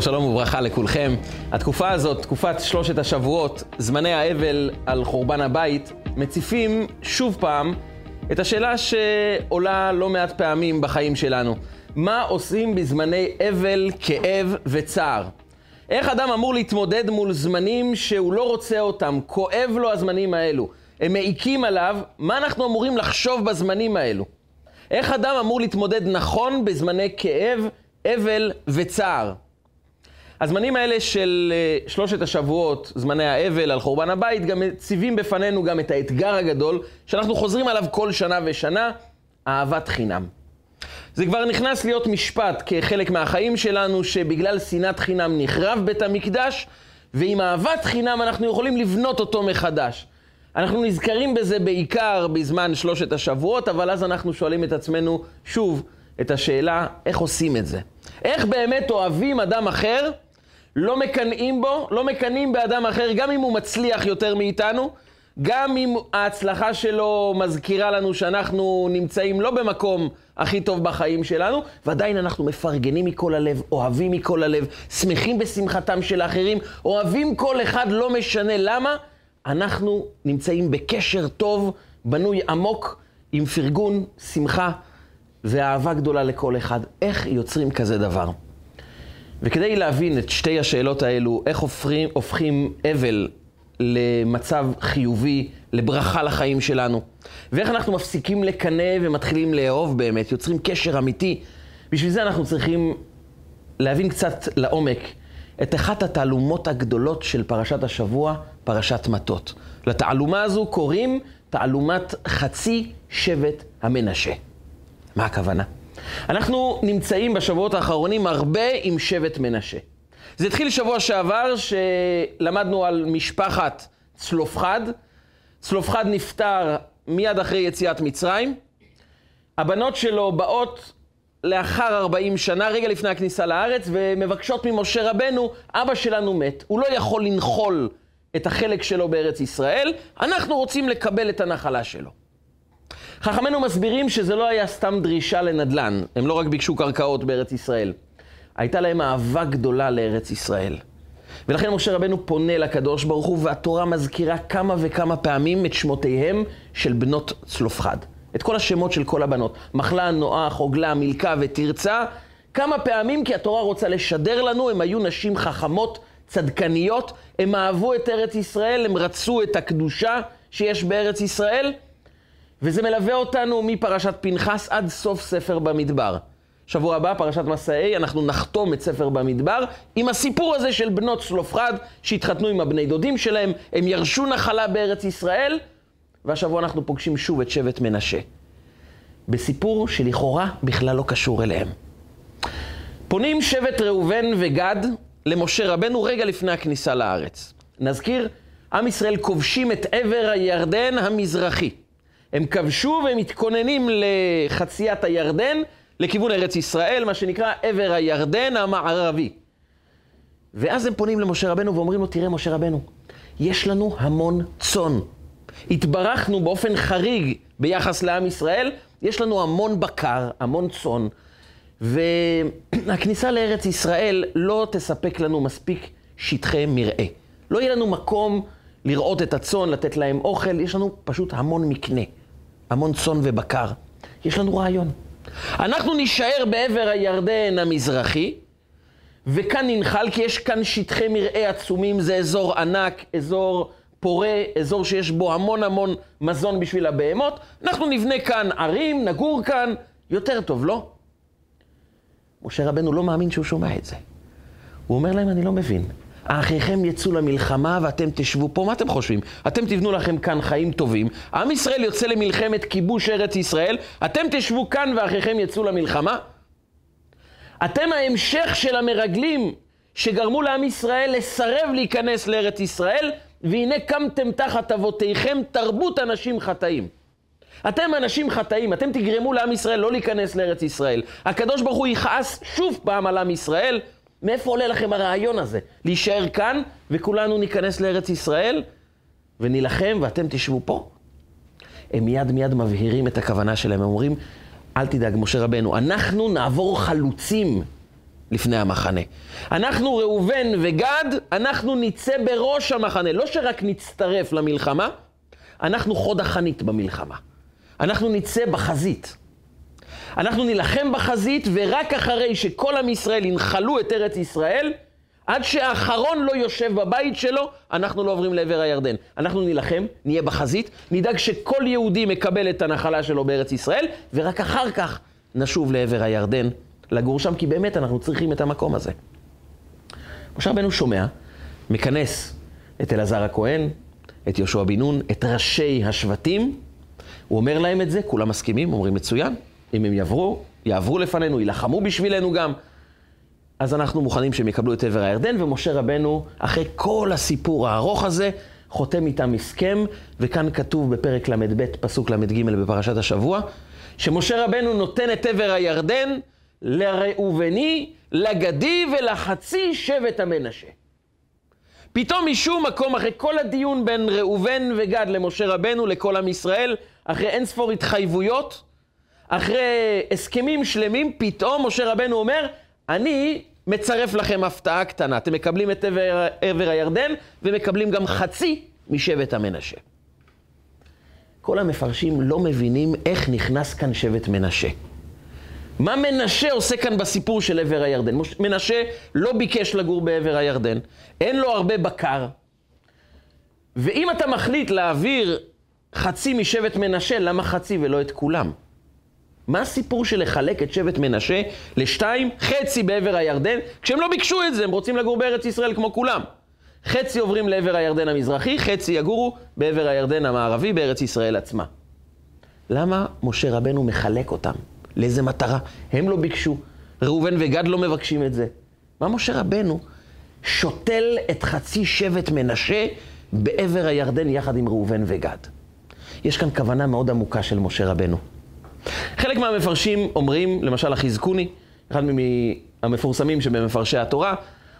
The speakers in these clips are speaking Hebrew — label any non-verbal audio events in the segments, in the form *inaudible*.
שלום וברכה לכולכם. התקופה הזאת, תקופת שלושת השבועות, זמני האבל על חורבן הבית, מציפים שוב פעם את השאלה שעולה לא מעט פעמים בחיים שלנו. מה עושים בזמני אבל, כאב וצער? איך אדם אמור להתמודד מול זמנים שהוא לא רוצה אותם, כואב לו הזמנים האלו, הם מעיקים עליו, מה אנחנו אמורים לחשוב בזמנים האלו? איך אדם אמור להתמודד נכון בזמני כאב, אבל וצער? הזמנים האלה של uh, שלושת השבועות, זמני האבל על חורבן הבית, גם מציבים בפנינו גם את האתגר הגדול, שאנחנו חוזרים עליו כל שנה ושנה, אהבת חינם. זה כבר נכנס להיות משפט כחלק מהחיים שלנו, שבגלל שנאת חינם נחרב בית המקדש, ועם אהבת חינם אנחנו יכולים לבנות אותו מחדש. אנחנו נזכרים בזה בעיקר בזמן שלושת השבועות, אבל אז אנחנו שואלים את עצמנו שוב את השאלה, איך עושים את זה? איך באמת אוהבים אדם אחר? לא מקנאים בו, לא מקנאים באדם אחר, גם אם הוא מצליח יותר מאיתנו, גם אם ההצלחה שלו מזכירה לנו שאנחנו נמצאים לא במקום הכי טוב בחיים שלנו, ועדיין אנחנו מפרגנים מכל הלב, אוהבים מכל הלב, שמחים בשמחתם של האחרים, אוהבים כל אחד, לא משנה למה, אנחנו נמצאים בקשר טוב, בנוי עמוק, עם פרגון, שמחה ואהבה גדולה לכל אחד. איך יוצרים כזה דבר? וכדי להבין את שתי השאלות האלו, איך הופכים, הופכים אבל למצב חיובי, לברכה לחיים שלנו, ואיך אנחנו מפסיקים לקנא ומתחילים לאהוב באמת, יוצרים קשר אמיתי, בשביל זה אנחנו צריכים להבין קצת לעומק את אחת התעלומות הגדולות של פרשת השבוע, פרשת מטות. לתעלומה הזו קוראים תעלומת חצי שבט המנשה. מה הכוונה? אנחנו נמצאים בשבועות האחרונים הרבה עם שבט מנשה. זה התחיל שבוע שעבר שלמדנו על משפחת צלופחד. צלופחד נפטר מיד אחרי יציאת מצרים. הבנות שלו באות לאחר 40 שנה, רגע לפני הכניסה לארץ, ומבקשות ממשה רבנו, אבא שלנו מת, הוא לא יכול לנחול את החלק שלו בארץ ישראל, אנחנו רוצים לקבל את הנחלה שלו. חכמינו מסבירים שזה לא היה סתם דרישה לנדל"ן, הם לא רק ביקשו קרקעות בארץ ישראל. הייתה להם אהבה גדולה לארץ ישראל. ולכן משה רבנו פונה לקדוש ברוך הוא, והתורה מזכירה כמה וכמה פעמים את שמותיהם של בנות צלופחד. את כל השמות של כל הבנות. מחלה, נועה, חוגלה, מילכה ותרצה. כמה פעמים כי התורה רוצה לשדר לנו, הם היו נשים חכמות, צדקניות, הם אהבו את ארץ ישראל, הם רצו את הקדושה שיש בארץ ישראל. וזה מלווה אותנו מפרשת פנחס עד סוף ספר במדבר. שבוע הבא, פרשת מסעי, אנחנו נחתום את ספר במדבר עם הסיפור הזה של בנות צלופחד שהתחתנו עם הבני דודים שלהם, הם ירשו נחלה בארץ ישראל, והשבוע אנחנו פוגשים שוב את שבט מנשה. בסיפור שלכאורה בכלל לא קשור אליהם. פונים שבט ראובן וגד למשה רבנו רגע לפני הכניסה לארץ. נזכיר, עם ישראל כובשים את עבר הירדן המזרחי. הם כבשו והם מתכוננים לחציית הירדן, לכיוון ארץ ישראל, מה שנקרא עבר הירדן המערבי. ואז הם פונים למשה רבנו ואומרים לו, תראה משה רבנו, יש לנו המון צאן. התברכנו באופן חריג ביחס לעם ישראל, יש לנו המון בקר, המון צאן, והכניסה לארץ ישראל לא תספק לנו מספיק שטחי מרעה. לא יהיה לנו מקום לראות את הצאן, לתת להם אוכל, יש לנו פשוט המון מקנה. המון צאן ובקר. יש לנו רעיון. אנחנו נישאר בעבר הירדן המזרחי, וכאן ננחל, כי יש כאן שטחי מרעה עצומים, זה אזור ענק, אזור פורה, אזור שיש בו המון המון מזון בשביל הבהמות. אנחנו נבנה כאן ערים, נגור כאן, יותר טוב, לא? משה רבנו לא מאמין שהוא שומע את זה. הוא אומר להם, אני לא מבין. האחיכם יצאו למלחמה ואתם תשבו פה, מה אתם חושבים? אתם תבנו לכם כאן חיים טובים, עם ישראל יוצא למלחמת כיבוש ארץ ישראל, אתם תשבו כאן ואחיכם יצאו למלחמה? אתם ההמשך של המרגלים שגרמו לעם ישראל לסרב להיכנס לארץ ישראל, והנה קמתם תחת אבותיכם תרבות אנשים חטאים. אתם אנשים חטאים, אתם תגרמו לעם ישראל לא להיכנס לארץ ישראל. הקדוש ברוך הוא יכעס שוב פעם על עם ישראל, מאיפה עולה לכם הרעיון הזה? להישאר כאן וכולנו ניכנס לארץ ישראל ונילחם ואתם תשבו פה? הם מיד מיד מבהירים את הכוונה שלהם, הם אומרים, אל תדאג, משה רבנו, אנחנו נעבור חלוצים לפני המחנה. אנחנו, ראובן וגד, אנחנו נצא בראש המחנה. לא שרק נצטרף למלחמה, אנחנו חוד החנית במלחמה. אנחנו נצא בחזית. אנחנו נילחם בחזית, ורק אחרי שכל עם ישראל ינחלו את ארץ ישראל, עד שהאחרון לא יושב בבית שלו, אנחנו לא עוברים לעבר הירדן. אנחנו נילחם, נהיה בחזית, נדאג שכל יהודי מקבל את הנחלה שלו בארץ ישראל, ורק אחר כך נשוב לעבר הירדן לגור שם, כי באמת אנחנו צריכים את המקום הזה. משה רבנו שומע, מכנס את אלעזר הכהן, את יהושע בן נון, את ראשי השבטים, הוא אומר להם את זה, כולם מסכימים, אומרים מצוין, אם הם יעברו, יעברו לפנינו, יילחמו בשבילנו גם. אז אנחנו מוכנים שהם יקבלו את עבר הירדן, ומשה רבנו, אחרי כל הסיפור הארוך הזה, חותם איתם הסכם, וכאן כתוב בפרק ל"ב, פסוק ל"ג בפרשת השבוע, שמשה רבנו נותן את עבר הירדן לראובני, לגדי ולחצי שבט המנשה. פתאום משום מקום, אחרי כל הדיון בין ראובן וגד למשה רבנו, לכל עם ישראל, אחרי אין ספור התחייבויות, אחרי הסכמים שלמים, פתאום משה רבנו אומר, אני מצרף לכם הפתעה קטנה. אתם מקבלים את עבר, עבר הירדן, ומקבלים גם חצי משבט המנשה. כל המפרשים לא מבינים איך נכנס כאן שבט מנשה. מה מנשה עושה כאן בסיפור של עבר הירדן? מנשה לא ביקש לגור בעבר הירדן, אין לו הרבה בקר. ואם אתה מחליט להעביר חצי משבט מנשה, למה חצי ולא את כולם? מה הסיפור של לחלק את שבט מנשה לשתיים, חצי בעבר הירדן, כשהם לא ביקשו את זה, הם רוצים לגור בארץ ישראל כמו כולם. חצי עוברים לעבר הירדן המזרחי, חצי יגורו בעבר הירדן המערבי, בארץ ישראל עצמה. למה משה רבנו מחלק אותם? לאיזה מטרה? הם לא ביקשו, ראובן וגד לא מבקשים את זה. מה משה רבנו שותל את חצי שבט מנשה בעבר הירדן יחד עם ראובן וגד? יש כאן כוונה מאוד עמוקה של משה רבנו. חלק מהמפרשים אומרים, למשל החזקוני, אחד מהמפורסמים שבמפרשי התורה,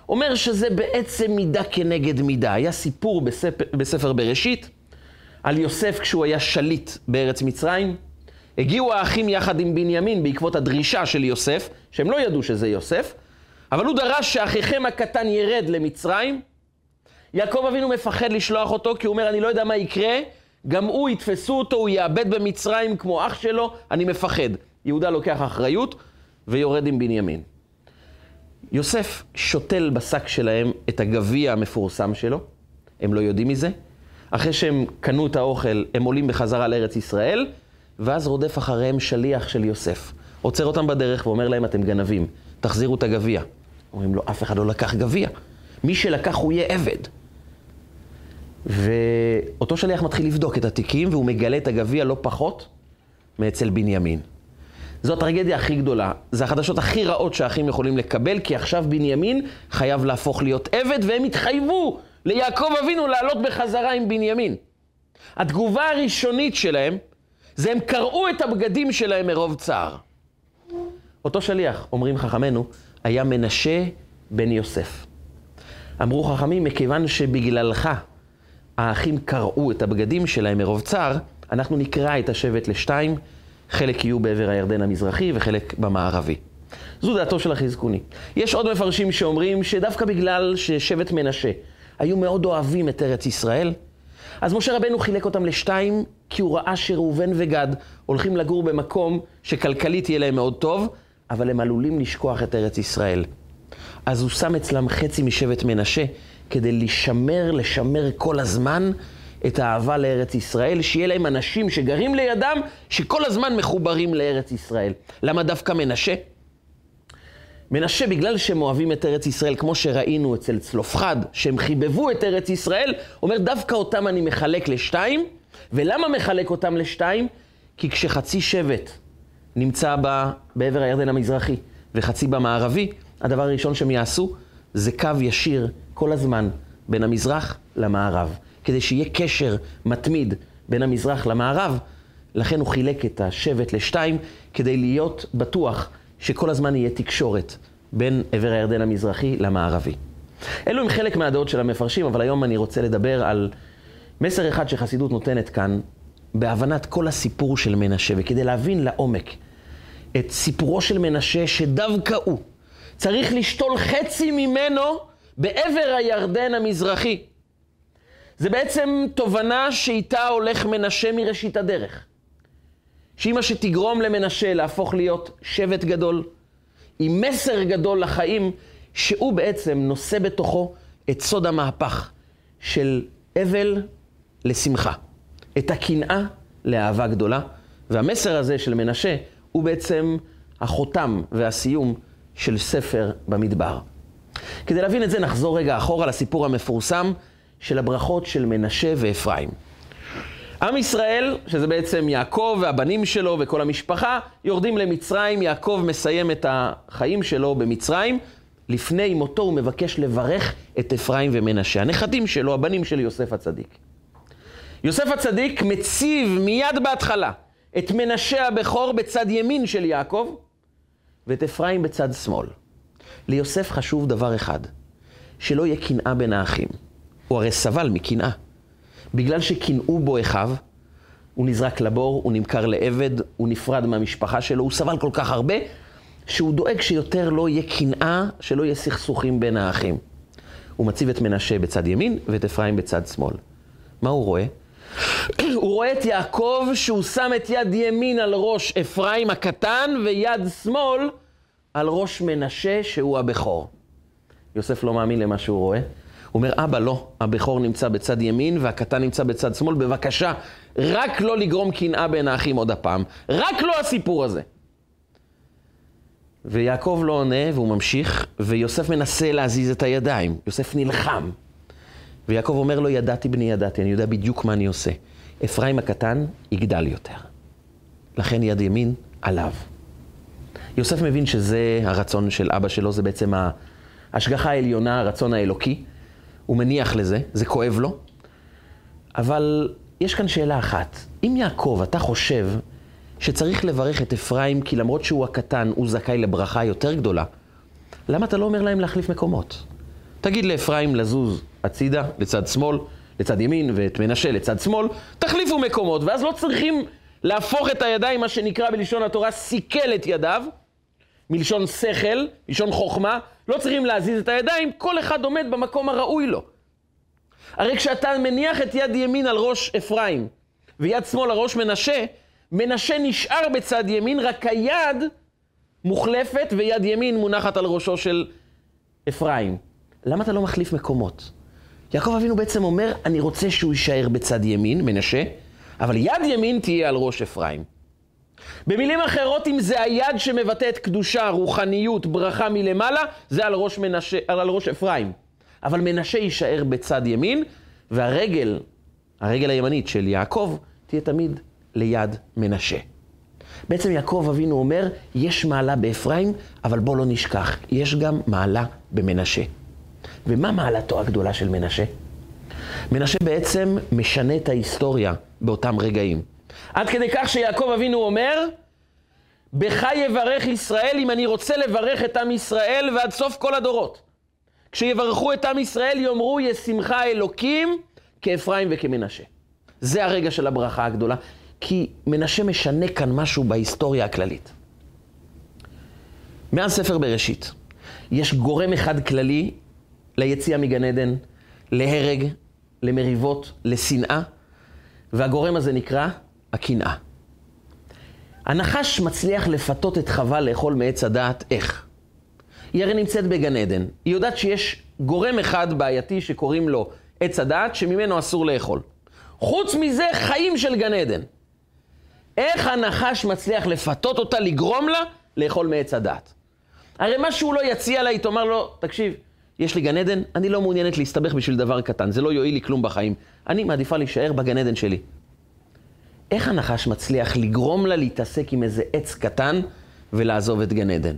אומר שזה בעצם מידה כנגד מידה. היה סיפור בספר, בספר בראשית על יוסף כשהוא היה שליט בארץ מצרים. הגיעו האחים יחד עם בנימין בעקבות הדרישה של יוסף, שהם לא ידעו שזה יוסף, אבל הוא דרש שאחיכם הקטן ירד למצרים. יעקב אבינו מפחד לשלוח אותו, כי הוא אומר, אני לא יודע מה יקרה, גם הוא יתפסו אותו, הוא יאבד במצרים כמו אח שלו, אני מפחד. יהודה לוקח אחריות ויורד עם בנימין. יוסף שותל בשק שלהם את הגביע המפורסם שלו, הם לא יודעים מזה. אחרי שהם קנו את האוכל, הם עולים בחזרה לארץ ישראל, ואז רודף אחריהם שליח של יוסף. עוצר אותם בדרך ואומר להם, אתם גנבים, תחזירו את הגביע. אומרים לו, אף אחד לא לקח גביע. מי שלקח הוא יהיה עבד. ואותו שליח מתחיל לבדוק את התיקים, והוא מגלה את הגביע לא פחות מאצל בנימין. זו הטרגדיה הכי גדולה. זה החדשות הכי רעות שהאחים יכולים לקבל, כי עכשיו בנימין חייב להפוך להיות עבד, והם התחייבו ליעקב אבינו לעלות בחזרה עם בנימין. התגובה הראשונית שלהם, זה הם קרעו את הבגדים שלהם מרוב צער. אותו שליח, אומרים חכמינו, היה מנשה בן יוסף. אמרו חכמים, מכיוון שבגללך האחים קרעו את הבגדים שלהם מרוב צער, אנחנו נקרע את השבט לשתיים, חלק יהיו בעבר הירדן המזרחי וחלק במערבי. זו דעתו של החזקוני. יש עוד מפרשים שאומרים שדווקא בגלל ששבט מנשה היו מאוד אוהבים את ארץ ישראל, אז משה רבנו חילק אותם לשתיים, כי הוא ראה שראובן וגד הולכים לגור במקום שכלכלית יהיה להם מאוד טוב, אבל הם עלולים לשכוח את ארץ ישראל. אז הוא שם אצלם חצי משבט מנשה, כדי לשמר, לשמר כל הזמן את האהבה לארץ ישראל, שיהיה להם אנשים שגרים לידם, שכל הזמן מחוברים לארץ ישראל. למה דווקא מנשה? מנשה, בגלל שהם אוהבים את ארץ ישראל, כמו שראינו אצל צלופחד, שהם חיבבו את ארץ ישראל, אומר דווקא אותם אני מחלק לשתיים. ולמה מחלק אותם לשתיים? כי כשחצי שבט נמצא בה, בעבר הירדן המזרחי וחצי במערבי, הדבר הראשון שהם יעשו זה קו ישיר כל הזמן בין המזרח למערב. כדי שיהיה קשר מתמיד בין המזרח למערב, לכן הוא חילק את השבט לשתיים, כדי להיות בטוח שכל הזמן יהיה תקשורת בין עבר הירדן המזרחי למערבי. אלו הם חלק מהדעות של המפרשים, אבל היום אני רוצה לדבר על מסר אחד שחסידות נותנת כאן, בהבנת כל הסיפור של מנשה, וכדי להבין לעומק את סיפורו של מנשה, שדווקא הוא צריך לשתול חצי ממנו בעבר הירדן המזרחי. זה בעצם תובנה שאיתה הולך מנשה מראשית הדרך. שהיא מה שתגרום למנשה להפוך להיות שבט גדול, עם מסר גדול לחיים, שהוא בעצם נושא בתוכו את סוד המהפך של אבל לשמחה, את הקנאה לאהבה גדולה, והמסר הזה של מנשה הוא בעצם החותם והסיום של ספר במדבר. כדי להבין את זה נחזור רגע אחורה לסיפור המפורסם של הברכות של מנשה ואפרים. עם ישראל, שזה בעצם יעקב והבנים שלו וכל המשפחה, יורדים למצרים, יעקב מסיים את החיים שלו במצרים. לפני מותו הוא מבקש לברך את אפרים ומנשה, הנכדים שלו, הבנים של יוסף הצדיק. יוסף הצדיק מציב מיד בהתחלה את מנשה הבכור בצד ימין של יעקב, ואת אפרים בצד שמאל. ליוסף חשוב דבר אחד, שלא יהיה קנאה בין האחים. הוא הרי סבל מקנאה. בגלל שקנאו בו אחיו, הוא נזרק לבור, הוא נמכר לעבד, הוא נפרד מהמשפחה שלו, הוא סבל כל כך הרבה, שהוא דואג שיותר לא יהיה קנאה, שלא יהיה סכסוכים בין האחים. הוא מציב את מנשה בצד ימין ואת אפרים בצד שמאל. מה הוא רואה? *clears throat* הוא רואה את יעקב שהוא שם את יד ימין על ראש אפרים הקטן ויד שמאל על ראש מנשה שהוא הבכור. יוסף לא מאמין למה שהוא רואה. הוא אומר, אבא, לא, הבכור נמצא בצד ימין והקטן נמצא בצד שמאל, בבקשה, רק לא לגרום קנאה בין האחים עוד הפעם. רק לא הסיפור הזה. ויעקב לא עונה, והוא ממשיך, ויוסף מנסה להזיז את הידיים. יוסף נלחם. ויעקב אומר לו, ידעתי בני ידעתי, אני יודע בדיוק מה אני עושה. אפרים הקטן יגדל יותר. לכן יד ימין עליו. יוסף מבין שזה הרצון של אבא שלו, זה בעצם ההשגחה העליונה, הרצון האלוקי. הוא מניח לזה, זה כואב לו. אבל יש כאן שאלה אחת. אם יעקב, אתה חושב שצריך לברך את אפרים, כי למרות שהוא הקטן, הוא זכאי לברכה יותר גדולה, למה אתה לא אומר להם להחליף מקומות? תגיד לאפרים לזוז הצידה, לצד שמאל, לצד ימין, ואת מנשה לצד שמאל, תחליפו מקומות, ואז לא צריכים להפוך את הידיים, מה שנקרא בלשון התורה, סיכל את ידיו, מלשון שכל, מלשון חוכמה, לא צריכים להזיז את הידיים, כל אחד עומד במקום הראוי לו. הרי כשאתה מניח את יד ימין על ראש אפרים, ויד שמאל על ראש מנשה, מנשה נשאר בצד ימין, רק היד מוחלפת ויד ימין מונחת על ראשו של אפרים. למה אתה לא מחליף מקומות? יעקב אבינו בעצם אומר, אני רוצה שהוא יישאר בצד ימין, מנשה, אבל יד ימין תהיה על ראש אפרים. במילים אחרות, אם זה היד שמבטאת קדושה, רוחניות, ברכה מלמעלה, זה על ראש, מנשה, על ראש אפרים. אבל מנשה יישאר בצד ימין, והרגל, הרגל הימנית של יעקב, תהיה תמיד ליד מנשה. בעצם יעקב אבינו אומר, יש מעלה באפרים, אבל בוא לא נשכח, יש גם מעלה במנשה. ומה מעלתו הגדולה של מנשה? מנשה בעצם משנה את ההיסטוריה באותם רגעים. עד כדי כך שיעקב אבינו אומר, בך יברך ישראל אם אני רוצה לברך את עם ישראל ועד סוף כל הדורות. כשיברכו את עם ישראל יאמרו ישמחה אלוקים כאפרים וכמנשה. זה הרגע של הברכה הגדולה, כי מנשה משנה כאן משהו בהיסטוריה הכללית. מאז ספר בראשית, יש גורם אחד כללי ליציאה מגן עדן, להרג, למריבות, לשנאה, והגורם הזה נקרא הקנאה. הנחש מצליח לפתות את חווה לאכול מעץ הדעת, איך? היא הרי נמצאת בגן עדן. היא יודעת שיש גורם אחד בעייתי שקוראים לו עץ הדעת, שממנו אסור לאכול. חוץ מזה, חיים של גן עדן. איך הנחש מצליח לפתות אותה, לגרום לה לאכול מעץ הדעת? הרי מה שהוא לא יציע לה, היא תאמר לו, תקשיב, יש לי גן עדן, אני לא מעוניינת להסתבך בשביל דבר קטן, זה לא יועיל לי כלום בחיים. אני מעדיפה להישאר בגן עדן שלי. איך הנחש מצליח לגרום לה להתעסק עם איזה עץ קטן ולעזוב את גן עדן?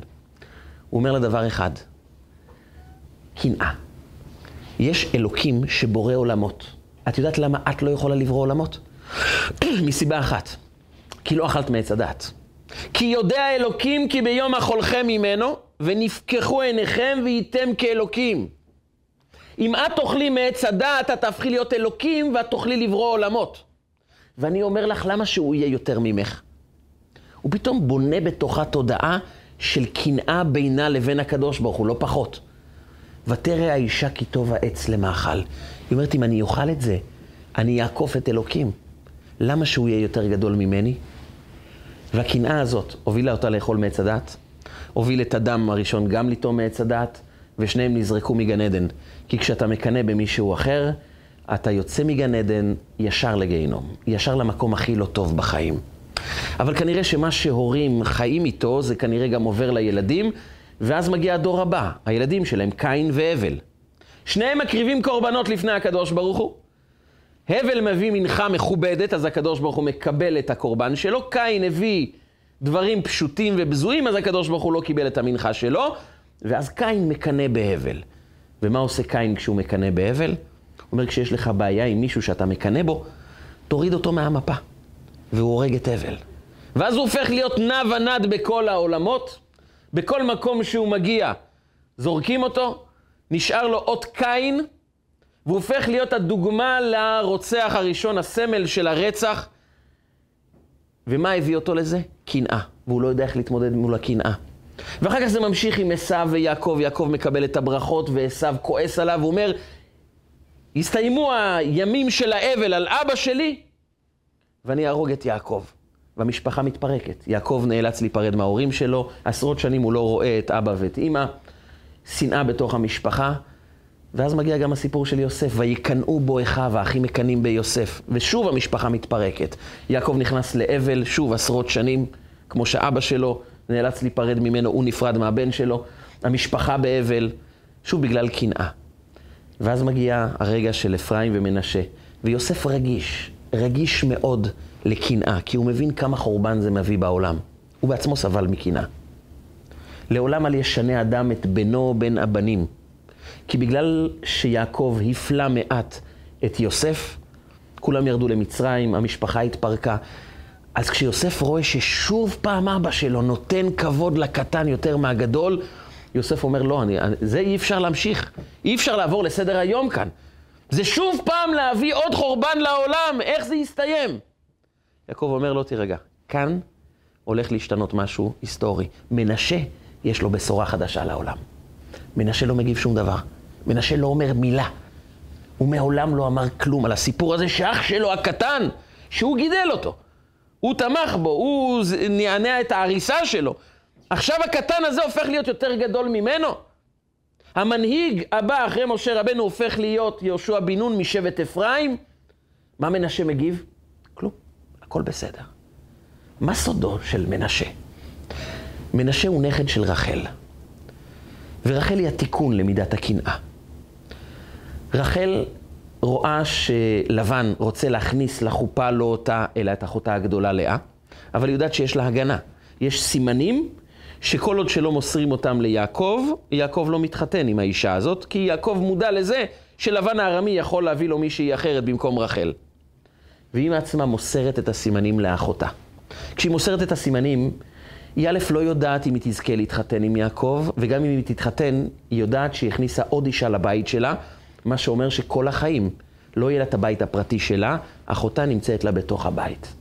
הוא אומר לה דבר אחד, קנאה. יש אלוקים שבורא עולמות. את יודעת למה את לא יכולה לברוא עולמות? *clears throat* מסיבה אחת, כי לא אכלת מעץ הדת. כי יודע אלוקים כי ביום אכולכם ממנו, ונפקחו עיניכם והייתם כאלוקים. אם את תאכלי מעץ הדעת, את תהפכי להיות אלוקים ואת תאכלי לברוא עולמות. ואני אומר לך, למה שהוא יהיה יותר ממך? הוא פתאום בונה בתוכה תודעה של קנאה בינה לבין הקדוש ברוך הוא, לא פחות. ותרא האישה כי טוב העץ למאכל. היא אומרת, אם אני אוכל את זה, אני אעקוף את אלוקים. למה שהוא יהיה יותר גדול ממני? והקנאה הזאת הובילה אותה לאכול מעץ הדת, הוביל את אדם הראשון גם לטעום מעץ הדת, ושניהם נזרקו מגן עדן. כי כשאתה מקנא במישהו אחר, אתה יוצא מגן עדן ישר לגיהינום, ישר למקום הכי לא טוב בחיים. אבל כנראה שמה שהורים חיים איתו, זה כנראה גם עובר לילדים, ואז מגיע הדור הבא, הילדים שלהם, קין והבל. שניהם מקריבים קורבנות לפני הקדוש ברוך הוא. הבל מביא מנחה מכובדת, אז הקדוש ברוך הוא מקבל את הקורבן שלו. קין הביא דברים פשוטים ובזויים, אז הקדוש ברוך הוא לא קיבל את המנחה שלו. ואז קין מקנא בהבל. ומה עושה קין כשהוא מקנא בהבל? אומר, כשיש לך בעיה עם מישהו שאתה מקנא בו, תוריד אותו מהמפה. והוא הורג את הבל. ואז הוא הופך להיות נע ונד בכל העולמות, בכל מקום שהוא מגיע. זורקים אותו, נשאר לו אות קין, והוא הופך להיות הדוגמה לרוצח הראשון, הסמל של הרצח. ומה הביא אותו לזה? קנאה. והוא לא יודע איך להתמודד מול הקנאה. ואחר כך זה ממשיך עם עשיו ויעקב, יעקב מקבל את הברכות ועשיו כועס עליו, הוא אומר, הסתיימו הימים של האבל על אבא שלי, ואני אהרוג את יעקב. והמשפחה מתפרקת. יעקב נאלץ להיפרד מההורים שלו, עשרות שנים הוא לא רואה את אבא ואת אימא, שנאה בתוך המשפחה, ואז מגיע גם הסיפור של יוסף, ויקנאו בו אחיו, האחים מקנאים ביוסף, ושוב המשפחה מתפרקת. יעקב נכנס לאבל, שוב עשרות שנים, כמו שאבא שלו נאלץ להיפרד ממנו, הוא נפרד מהבן שלו, המשפחה באבל, שוב בגלל קנאה. ואז מגיע הרגע של אפרים ומנשה, ויוסף רגיש, רגיש מאוד לקנאה, כי הוא מבין כמה חורבן זה מביא בעולם. הוא בעצמו סבל מקנאה. לעולם אל ישנה אדם את בנו בין הבנים. כי בגלל שיעקב הפלה מעט את יוסף, כולם ירדו למצרים, המשפחה התפרקה. אז כשיוסף רואה ששוב פעם אבא שלו נותן כבוד לקטן יותר מהגדול, יוסף אומר, לא, אני, זה אי אפשר להמשיך. אי אפשר לעבור לסדר היום כאן. זה שוב פעם להביא עוד חורבן לעולם, איך זה יסתיים? יעקב אומר, לא תירגע, כאן הולך להשתנות משהו היסטורי. מנשה, יש לו בשורה חדשה לעולם. מנשה לא מגיב שום דבר. מנשה לא אומר מילה. הוא מעולם לא אמר כלום על הסיפור הזה שאח שלו הקטן, שהוא גידל אותו. הוא תמך בו, הוא נענע את ההריסה שלו. עכשיו הקטן הזה הופך להיות יותר גדול ממנו. המנהיג הבא אחרי משה רבנו הופך להיות יהושע בן נון משבט אפרים. מה מנשה מגיב? כלום, הכל בסדר. מה סודו של מנשה? מנשה הוא נכד של רחל, ורחל היא התיקון למידת הקנאה. רחל רואה שלבן רוצה להכניס לחופה לא אותה, אלא את אחותה הגדולה לאה, אבל היא יודעת שיש לה הגנה. יש סימנים שכל עוד שלא מוסרים אותם ליעקב, יעקב לא מתחתן עם האישה הזאת, כי יעקב מודע לזה שלבן הארמי יכול להביא לו מישהי אחרת במקום רחל. והיא מעצמה מוסרת את הסימנים לאחותה. כשהיא מוסרת את הסימנים, היא א' לא יודעת אם היא תזכה להתחתן עם יעקב, וגם אם היא תתחתן, היא יודעת שהיא הכניסה עוד אישה לבית שלה, מה שאומר שכל החיים לא יהיה לה את הבית הפרטי שלה, אחותה נמצאת לה בתוך הבית.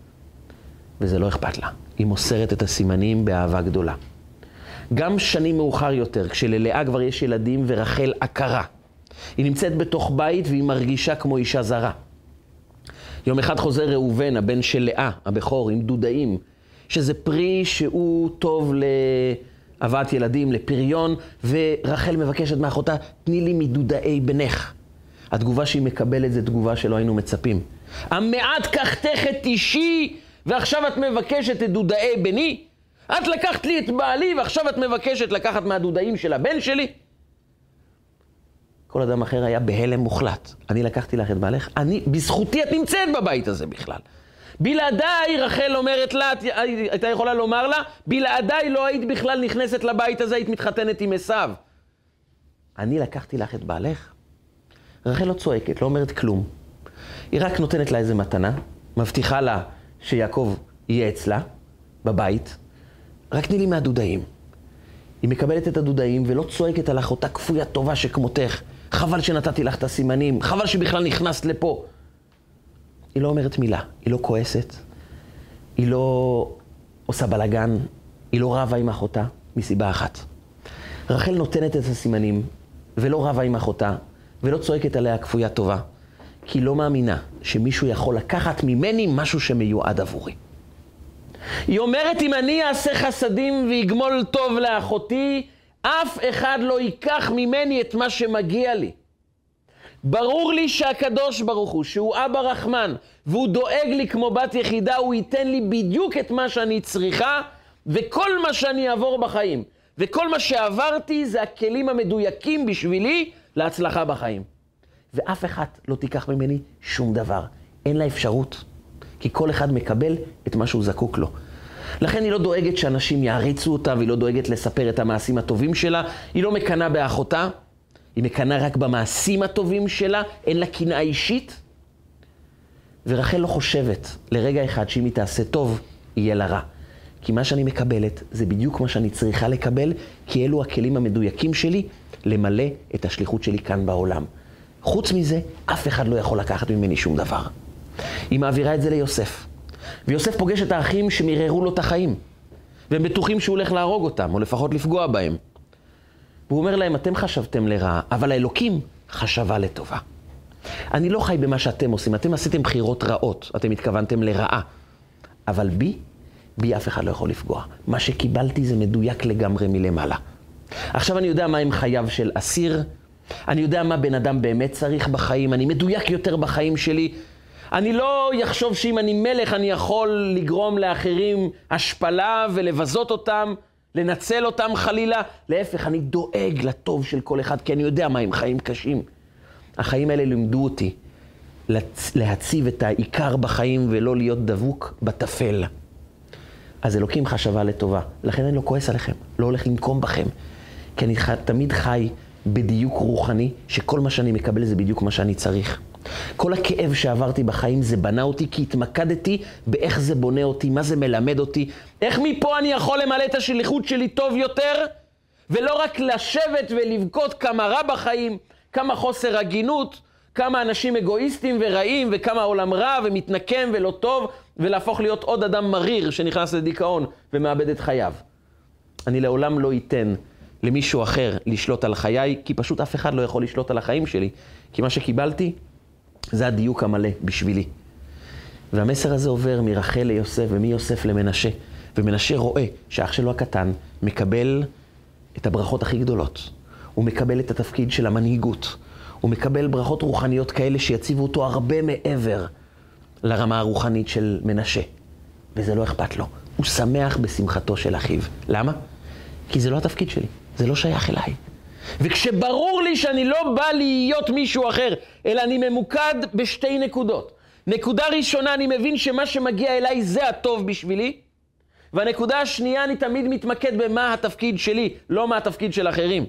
וזה לא אכפת לה. היא מוסרת את הסימנים באהבה גדולה. גם שנים מאוחר יותר, כשללאה כבר יש ילדים ורחל עקרה. היא נמצאת בתוך בית והיא מרגישה כמו אישה זרה. יום אחד חוזר ראובן, הבן של לאה, הבכור, עם דודאים, שזה פרי שהוא טוב להבאת ילדים, לפריון, ורחל מבקשת מאחותה, תני לי מדודאי בנך. התגובה שהיא מקבלת זה תגובה שלא היינו מצפים. המעט קחתך את אישי, ועכשיו את מבקשת את דודאי בני? את לקחת לי את בעלי ועכשיו את מבקשת לקחת מהדודאים של הבן שלי? כל אדם אחר היה בהלם מוחלט. אני לקחתי לך את בעלך, אני, בזכותי את נמצאת בבית הזה בכלל. בלעדיי, רחל אומרת לה, הייתה יכולה לומר לה, בלעדיי לא היית בכלל נכנסת לבית הזה, היית מתחתנת עם עשיו. אני לקחתי לך את בעלך? רחל לא צועקת, לא אומרת כלום. היא רק נותנת לה איזה מתנה, מבטיחה לה שיעקב יהיה אצלה, בבית, רק תני לי מהדודאים. היא מקבלת את הדודאים ולא צועקת על אחותה כפויה טובה שכמותך. חבל שנתתי לך את הסימנים, חבל שבכלל נכנסת לפה. היא לא אומרת מילה, היא לא כועסת, היא לא עושה בלאגן, היא לא רבה עם אחותה, מסיבה אחת. רחל נותנת את הסימנים, ולא רבה עם אחותה, ולא צועקת עליה כפויה טובה, כי היא לא מאמינה שמישהו יכול לקחת ממני משהו שמיועד עבורי. היא אומרת, אם אני אעשה חסדים ואגמול טוב לאחותי, אף אחד לא ייקח ממני את מה שמגיע לי. ברור לי שהקדוש ברוך הוא, שהוא אבא רחמן, והוא דואג לי כמו בת יחידה, הוא ייתן לי בדיוק את מה שאני צריכה, וכל מה שאני אעבור בחיים, וכל מה שעברתי זה הכלים המדויקים בשבילי להצלחה בחיים. ואף אחד לא תיקח ממני שום דבר. אין לה אפשרות, כי כל אחד מקבל את מה שהוא זקוק לו. לכן היא לא דואגת שאנשים יעריצו אותה, והיא לא דואגת לספר את המעשים הטובים שלה, היא לא מקנאה באחותה, היא מקנאה רק במעשים הטובים שלה, אין לה קנאה אישית. ורחל לא חושבת לרגע אחד שאם היא תעשה טוב, יהיה לה רע. כי מה שאני מקבלת זה בדיוק מה שאני צריכה לקבל, כי אלו הכלים המדויקים שלי למלא את השליחות שלי כאן בעולם. חוץ מזה, אף אחד לא יכול לקחת ממני שום דבר. היא מעבירה את זה ליוסף. ויוסף פוגש את האחים שמיררו לו את החיים. והם בטוחים שהוא הולך להרוג אותם, או לפחות לפגוע בהם. והוא אומר להם, אתם חשבתם לרעה, אבל האלוקים חשבה לטובה. אני לא חי במה שאתם עושים, אתם עשיתם בחירות רעות, אתם התכוונתם לרעה. אבל בי, בי אף אחד לא יכול לפגוע. מה שקיבלתי זה מדויק לגמרי מלמעלה. עכשיו אני יודע מה הם חייו של אסיר, אני יודע מה בן אדם באמת צריך בחיים, אני מדויק יותר בחיים שלי. אני לא אחשוב שאם אני מלך אני יכול לגרום לאחרים השפלה ולבזות אותם, לנצל אותם חלילה. להפך, אני דואג לטוב של כל אחד, כי אני יודע מה הם חיים קשים. החיים האלה לימדו אותי להציב את העיקר בחיים ולא להיות דבוק בטפל. אז אלוקים חשבה לטובה, לכן אני לא כועס עליכם, לא הולך לנקום בכם. כי אני תמיד חי בדיוק רוחני, שכל מה שאני מקבל זה בדיוק מה שאני צריך. כל הכאב שעברתי בחיים זה בנה אותי כי התמקדתי באיך זה בונה אותי, מה זה מלמד אותי, איך מפה אני יכול למלא את השליחות שלי טוב יותר, ולא רק לשבת ולבכות כמה רע בחיים, כמה חוסר הגינות, כמה אנשים אגואיסטים ורעים, וכמה העולם רע ומתנקם ולא טוב, ולהפוך להיות עוד אדם מריר שנכנס לדיכאון ומאבד את חייו. אני לעולם לא אתן למישהו אחר לשלוט על חיי, כי פשוט אף אחד לא יכול לשלוט על החיים שלי. כי מה שקיבלתי זה הדיוק המלא בשבילי. והמסר הזה עובר מרחל ליוסף ומיוסף למנשה. ומנשה רואה שאח שלו הקטן מקבל את הברכות הכי גדולות. הוא מקבל את התפקיד של המנהיגות. הוא מקבל ברכות רוחניות כאלה שיציבו אותו הרבה מעבר לרמה הרוחנית של מנשה. וזה לא אכפת לו. הוא שמח בשמחתו של אחיו. למה? כי זה לא התפקיד שלי. זה לא שייך אליי. וכשברור לי שאני לא בא להיות מישהו אחר, אלא אני ממוקד בשתי נקודות. נקודה ראשונה, אני מבין שמה שמגיע אליי זה הטוב בשבילי, והנקודה השנייה, אני תמיד מתמקד במה התפקיד שלי, לא מה התפקיד של אחרים.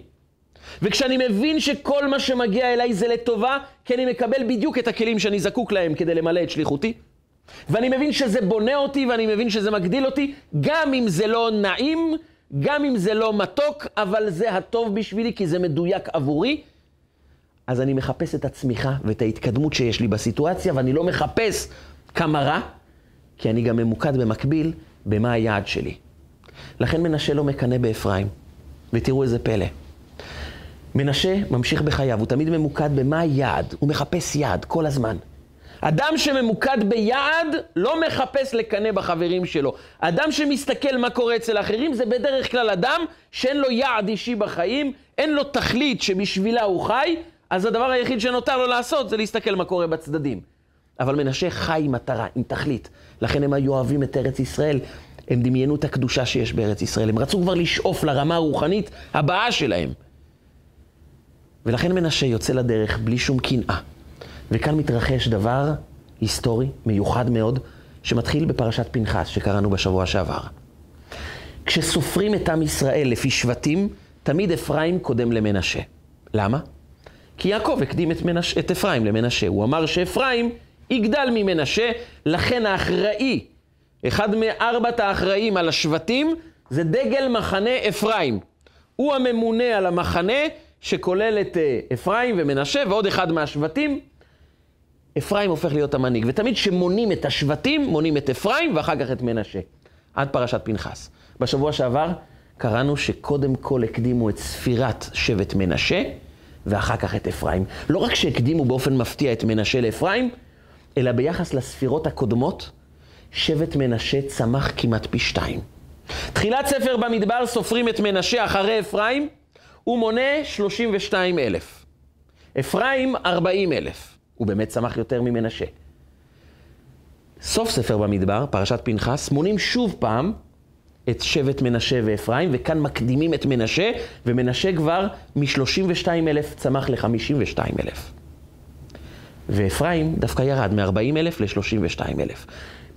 וכשאני מבין שכל מה שמגיע אליי זה לטובה, כי אני מקבל בדיוק את הכלים שאני זקוק להם כדי למלא את שליחותי, ואני מבין שזה בונה אותי ואני מבין שזה מגדיל אותי, גם אם זה לא נעים, גם אם זה לא מתוק, אבל זה הטוב בשבילי, כי זה מדויק עבורי. אז אני מחפש את הצמיחה ואת ההתקדמות שיש לי בסיטואציה, ואני לא מחפש כמה רע, כי אני גם ממוקד במקביל במה היעד שלי. לכן מנשה לא מקנא באפרים, ותראו איזה פלא. מנשה ממשיך בחייו, הוא תמיד ממוקד במה היעד, הוא מחפש יעד כל הזמן. אדם שממוקד ביעד לא מחפש לקנא בחברים שלו. אדם שמסתכל מה קורה אצל אחרים זה בדרך כלל אדם שאין לו יעד אישי בחיים, אין לו תכלית שבשבילה הוא חי, אז הדבר היחיד שנותר לו לעשות זה להסתכל מה קורה בצדדים. אבל מנשה חי עם מטרה, עם תכלית. לכן הם היו אוהבים את ארץ ישראל. הם דמיינו את הקדושה שיש בארץ ישראל. הם רצו כבר לשאוף לרמה הרוחנית הבאה שלהם. ולכן מנשה יוצא לדרך בלי שום קנאה. וכאן מתרחש דבר היסטורי, מיוחד מאוד, שמתחיל בפרשת פנחס, שקראנו בשבוע שעבר. כשסופרים את עם ישראל לפי שבטים, תמיד אפרים קודם למנשה. למה? כי יעקב הקדים את, מנש... את אפרים למנשה. הוא אמר שאפרים יגדל ממנשה, לכן האחראי, אחד מארבעת האחראים על השבטים, זה דגל מחנה אפרים. הוא הממונה על המחנה שכולל את אה, אפרים ומנשה ועוד אחד מהשבטים, אפרים הופך להיות המנהיג. ותמיד כשמונים את השבטים, מונים את אפרים ואחר כך את מנשה. עד פרשת פנחס. בשבוע שעבר קראנו שקודם כל הקדימו את ספירת שבט מנשה, ואחר כך את אפרים. לא רק שהקדימו באופן מפתיע את מנשה לאפרים, אלא ביחס לספירות הקודמות, שבט מנשה צמח כמעט פי שתיים. תחילת ספר במדבר סופרים את מנשה אחרי אפרים, הוא מונה 32 אלף. אפרים 40 אלף. הוא באמת צמח יותר ממנשה. סוף ספר במדבר, פרשת פנחס, מונים שוב פעם את שבט מנשה ואפרים, וכאן מקדימים את מנשה, ומנשה כבר מ-32 אלף צמח ל-52 אלף. ואפרים דווקא ירד מ-40 אלף ל-32 אלף.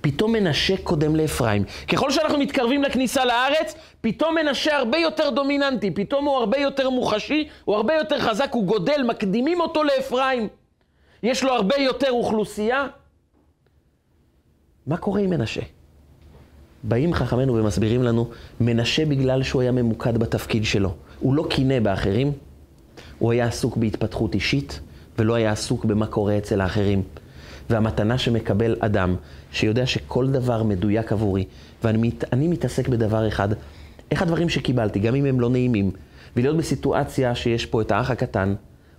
פתאום מנשה קודם לאפרים. ככל שאנחנו מתקרבים לכניסה לארץ, פתאום מנשה הרבה יותר דומיננטי, פתאום הוא הרבה יותר מוחשי, הוא הרבה יותר חזק, הוא גודל, מקדימים אותו לאפרים. יש לו הרבה יותר אוכלוסייה. מה קורה עם מנשה? באים חכמינו ומסבירים לנו, מנשה בגלל שהוא היה ממוקד בתפקיד שלו. הוא לא קינא באחרים, הוא היה עסוק בהתפתחות אישית, ולא היה עסוק במה קורה אצל האחרים. והמתנה שמקבל אדם, שיודע שכל דבר מדויק עבורי, ואני מת, מתעסק בדבר אחד, איך הדברים שקיבלתי, גם אם הם לא נעימים, ולהיות בסיטואציה שיש פה את האח הקטן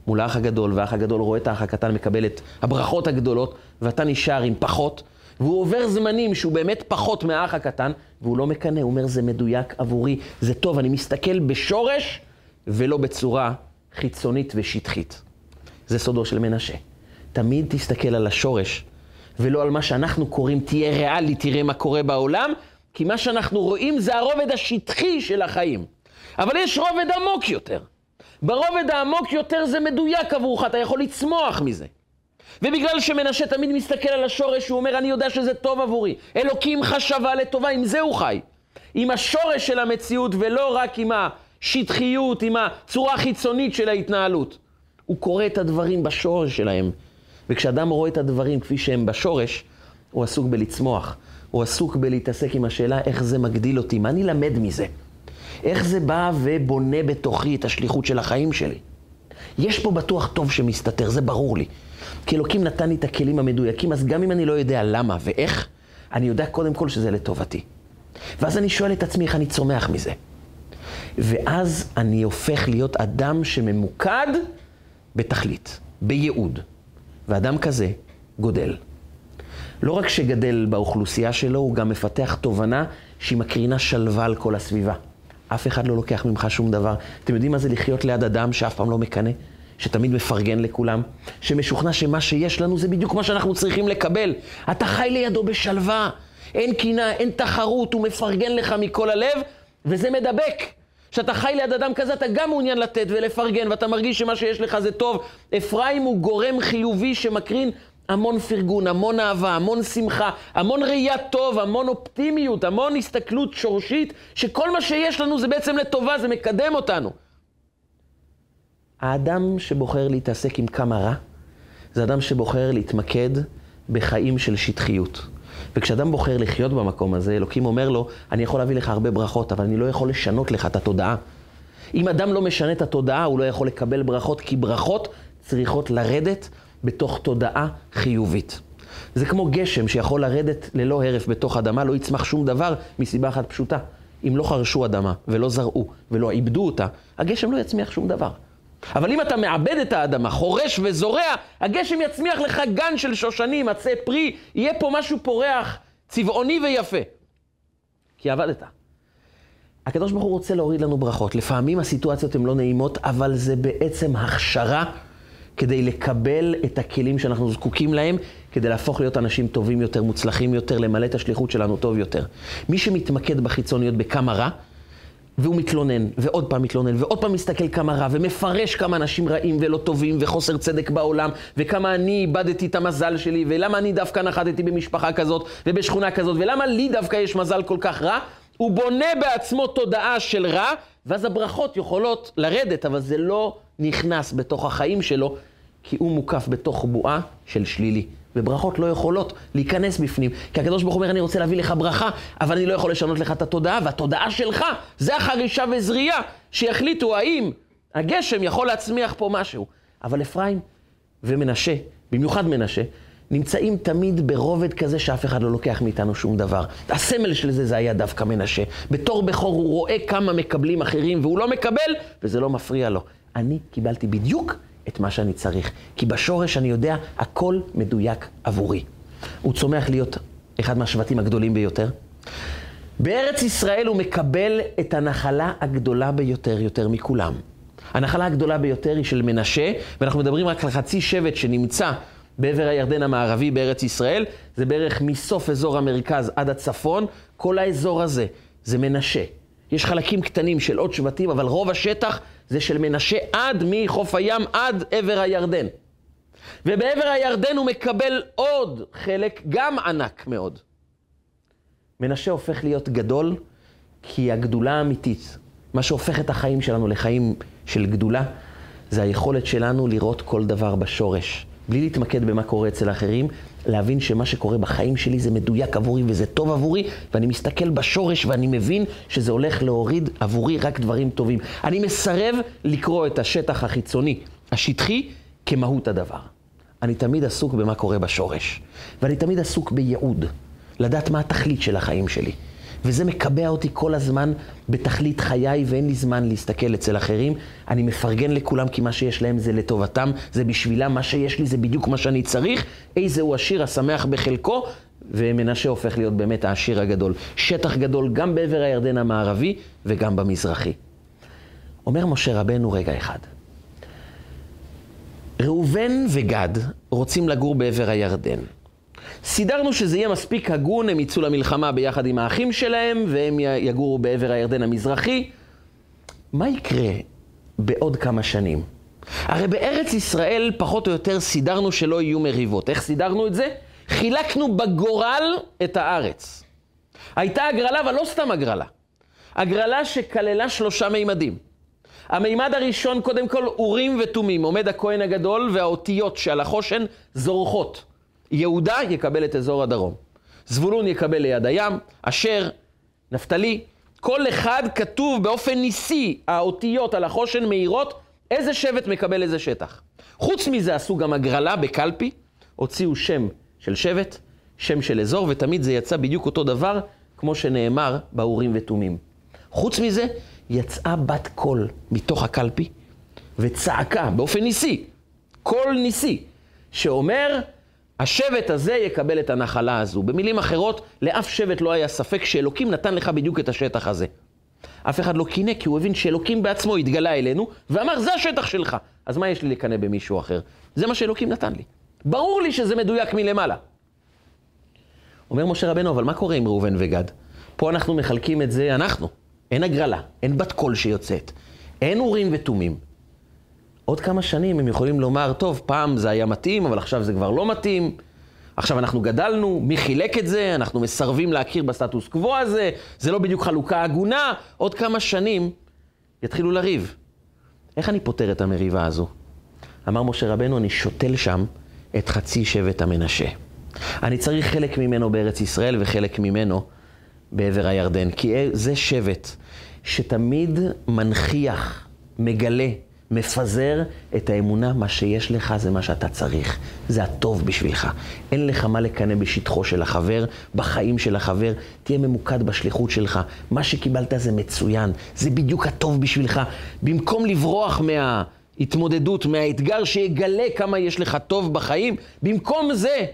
מול האח הגדול, והאח הגדול רואה את האח הקטן מקבל את הברכות הגדולות, ואתה נשאר עם פחות, והוא עובר זמנים שהוא באמת פחות מהאח הקטן, והוא לא מקנא, הוא אומר, זה מדויק עבורי, זה טוב, אני מסתכל בשורש ולא בצורה חיצונית ושטחית. זה סודו של מנשה. תמיד תסתכל על השורש, ולא על מה שאנחנו קוראים, תהיה ריאלי, תראה מה קורה בעולם, כי מה שאנחנו רואים זה הרובד השטחי של החיים. אבל יש רובד עמוק יותר. ברובד העמוק יותר זה מדויק עבורך, אתה יכול לצמוח מזה. ובגלל שמנשה תמיד מסתכל על השורש, הוא אומר, אני יודע שזה טוב עבורי. אלוקים חשבה לטובה, עם זה הוא חי. עם השורש של המציאות, ולא רק עם השטחיות, עם הצורה החיצונית של ההתנהלות. הוא קורא את הדברים בשורש שלהם. וכשאדם רואה את הדברים כפי שהם בשורש, הוא עסוק בלצמוח. הוא עסוק בלהתעסק עם השאלה איך זה מגדיל אותי, מה אני למד מזה? איך זה בא ובונה בתוכי את השליחות של החיים שלי? יש פה בטוח טוב שמסתתר, זה ברור לי. כי אלוקים נתן לי את הכלים המדויקים, אז גם אם אני לא יודע למה ואיך, אני יודע קודם כל שזה לטובתי. ואז אני שואל את עצמי איך אני צומח מזה. ואז אני הופך להיות אדם שממוקד בתכלית, בייעוד. ואדם כזה גודל. לא רק שגדל באוכלוסייה שלו, הוא גם מפתח תובנה שהיא מקרינה שלווה על כל הסביבה. אף אחד לא לוקח ממך שום דבר. אתם יודעים מה זה לחיות ליד אדם שאף פעם לא מקנא? שתמיד מפרגן לכולם? שמשוכנע שמה שיש לנו זה בדיוק מה שאנחנו צריכים לקבל. אתה חי לידו בשלווה, אין קינה, אין תחרות, הוא מפרגן לך מכל הלב, וזה מדבק. כשאתה חי ליד אדם כזה, אתה גם מעוניין לתת ולפרגן, ואתה מרגיש שמה שיש לך זה טוב. אפרים הוא גורם חיובי שמקרין המון פרגון, המון אהבה, המון שמחה, המון ראייה טוב, המון אופטימיות, המון הסתכלות שורשית, שכל מה שיש לנו זה בעצם לטובה, זה מקדם אותנו. האדם שבוחר להתעסק עם כמה רע, זה אדם שבוחר להתמקד בחיים של שטחיות. וכשאדם בוחר לחיות במקום הזה, אלוקים אומר לו, אני יכול להביא לך הרבה ברכות, אבל אני לא יכול לשנות לך את התודעה. אם אדם לא משנה את התודעה, הוא לא יכול לקבל ברכות, כי ברכות צריכות לרדת בתוך תודעה חיובית. זה כמו גשם שיכול לרדת ללא הרף בתוך אדמה, לא יצמח שום דבר מסיבה אחת פשוטה. אם לא חרשו אדמה ולא זרעו ולא עיבדו אותה, הגשם לא יצמיח שום דבר. אבל אם אתה מעבד את האדמה, חורש וזורע, הגשם יצמיח לך גן של שושנים, עצי פרי, יהיה פה משהו פורח, צבעוני ויפה. כי עבדת. הקדוש ברוך הוא רוצה להוריד לנו ברכות. לפעמים הסיטואציות הן לא נעימות, אבל זה בעצם הכשרה כדי לקבל את הכלים שאנחנו זקוקים להם, כדי להפוך להיות אנשים טובים יותר, מוצלחים יותר, למלא את השליחות שלנו טוב יותר. מי שמתמקד בחיצוניות בכמה רע, והוא מתלונן, ועוד פעם מתלונן, ועוד פעם מסתכל כמה רע, ומפרש כמה אנשים רעים ולא טובים, וחוסר צדק בעולם, וכמה אני איבדתי את המזל שלי, ולמה אני דווקא נחתתי במשפחה כזאת, ובשכונה כזאת, ולמה לי דווקא יש מזל כל כך רע, הוא בונה בעצמו תודעה של רע, ואז הברכות יכולות לרדת, אבל זה לא נכנס בתוך החיים שלו, כי הוא מוקף בתוך בועה של שלילי. וברכות לא יכולות להיכנס בפנים. כי הקדוש ברוך הוא אומר, אני רוצה להביא לך ברכה, אבל אני לא יכול לשנות לך את התודעה, והתודעה שלך זה החרישה וזריעה, שיחליטו האם הגשם יכול להצמיח פה משהו. אבל אפרים ומנשה, במיוחד מנשה, נמצאים תמיד ברובד כזה שאף אחד לא לוקח מאיתנו שום דבר. הסמל של זה, זה היה דווקא מנשה. בתור בכור הוא רואה כמה מקבלים אחרים, והוא לא מקבל, וזה לא מפריע לו. אני קיבלתי בדיוק את מה שאני צריך, כי בשורש אני יודע, הכל מדויק עבורי. הוא צומח להיות אחד מהשבטים הגדולים ביותר. בארץ ישראל הוא מקבל את הנחלה הגדולה ביותר, יותר מכולם. הנחלה הגדולה ביותר היא של מנשה, ואנחנו מדברים רק על חצי שבט שנמצא בעבר הירדן המערבי בארץ ישראל, זה בערך מסוף אזור המרכז עד הצפון, כל האזור הזה זה מנשה. יש חלקים קטנים של עוד שבטים, אבל רוב השטח זה של מנשה עד מחוף הים עד עבר הירדן. ובעבר הירדן הוא מקבל עוד חלק, גם ענק מאוד. מנשה הופך להיות גדול כי הגדולה האמיתית, מה שהופך את החיים שלנו לחיים של גדולה, זה היכולת שלנו לראות כל דבר בשורש. בלי להתמקד במה קורה אצל האחרים, להבין שמה שקורה בחיים שלי זה מדויק עבורי וזה טוב עבורי, ואני מסתכל בשורש ואני מבין שזה הולך להוריד עבורי רק דברים טובים. אני מסרב לקרוא את השטח החיצוני, השטחי, כמהות הדבר. אני תמיד עסוק במה קורה בשורש, ואני תמיד עסוק בייעוד, לדעת מה התכלית של החיים שלי. וזה מקבע אותי כל הזמן בתכלית חיי, ואין לי זמן להסתכל אצל אחרים. אני מפרגן לכולם כי מה שיש להם זה לטובתם, זה בשבילם, מה שיש לי זה בדיוק מה שאני צריך. איזה הוא השיר השמח בחלקו, ומנשה הופך להיות באמת העשיר הגדול. שטח גדול גם בעבר הירדן המערבי וגם במזרחי. אומר משה רבנו רגע אחד. ראובן וגד רוצים לגור בעבר הירדן. סידרנו שזה יהיה מספיק הגון, הם יצאו למלחמה ביחד עם האחים שלהם, והם יגורו בעבר הירדן המזרחי. מה יקרה בעוד כמה שנים? הרי בארץ ישראל פחות או יותר סידרנו שלא יהיו מריבות. איך סידרנו את זה? חילקנו בגורל את הארץ. הייתה הגרלה, אבל לא סתם הגרלה. הגרלה שכללה שלושה מימדים. המימד הראשון, קודם כל, אורים ותומים. עומד הכהן הגדול והאותיות שעל החושן זורחות. יהודה יקבל את אזור הדרום. זבולון יקבל ליד הים, אשר, נפתלי, כל אחד כתוב באופן ניסי, האותיות על החושן מאירות, איזה שבט מקבל איזה שטח. חוץ מזה עשו גם הגרלה בקלפי, הוציאו שם של שבט, שם של אזור, ותמיד זה יצא בדיוק אותו דבר, כמו שנאמר באורים ותומים. חוץ מזה, יצאה בת קול מתוך הקלפי, וצעקה באופן ניסי, קול ניסי, שאומר, השבט הזה יקבל את הנחלה הזו. במילים אחרות, לאף שבט לא היה ספק שאלוקים נתן לך בדיוק את השטח הזה. אף אחד לא קינא, כי הוא הבין שאלוקים בעצמו התגלה אלינו, ואמר, זה השטח שלך. אז מה יש לי לקנא במישהו אחר? זה מה שאלוקים נתן לי. ברור לי שזה מדויק מלמעלה. אומר משה רבנו, אבל מה קורה עם ראובן וגד? פה אנחנו מחלקים את זה, אנחנו. אין הגרלה, אין בת קול שיוצאת, אין אורים ותומים. עוד כמה שנים הם יכולים לומר, טוב, פעם זה היה מתאים, אבל עכשיו זה כבר לא מתאים. עכשיו אנחנו גדלנו, מי חילק את זה? אנחנו מסרבים להכיר בסטטוס קוו הזה, זה לא בדיוק חלוקה הגונה. עוד כמה שנים יתחילו לריב. איך אני פותר את המריבה הזו? אמר משה רבנו, אני שותל שם את חצי שבט המנשה. אני צריך חלק ממנו בארץ ישראל וחלק ממנו בעבר הירדן, כי זה שבט שתמיד מנכיח, מגלה, מפזר את האמונה, מה שיש לך זה מה שאתה צריך. זה הטוב בשבילך. אין לך מה לקנא בשטחו של החבר, בחיים של החבר. תהיה ממוקד בשליחות שלך. מה שקיבלת זה מצוין. זה בדיוק הטוב בשבילך. במקום לברוח מההתמודדות, מהאתגר שיגלה כמה יש לך טוב בחיים, במקום זה,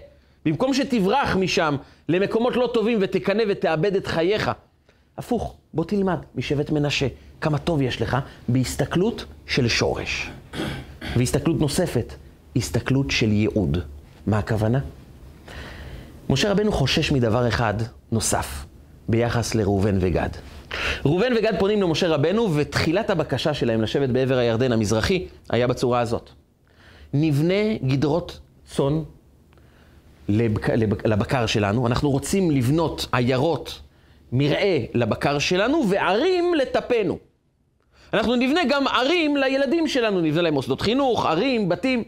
במקום שתברח משם למקומות לא טובים ותקנא ותאבד את חייך, הפוך, בוא תלמד משבט מנשה. כמה טוב יש לך בהסתכלות של שורש. והסתכלות נוספת, הסתכלות של ייעוד. מה הכוונה? משה רבנו חושש מדבר אחד נוסף ביחס לראובן וגד. ראובן וגד פונים למשה רבנו, ותחילת הבקשה שלהם לשבת בעבר הירדן המזרחי היה בצורה הזאת. נבנה גדרות צאן לבק... לבקר שלנו, אנחנו רוצים לבנות עיירות מרעה לבקר שלנו וערים לטפנו. אנחנו נבנה גם ערים לילדים שלנו, נבנה להם מוסדות חינוך, ערים, בתים.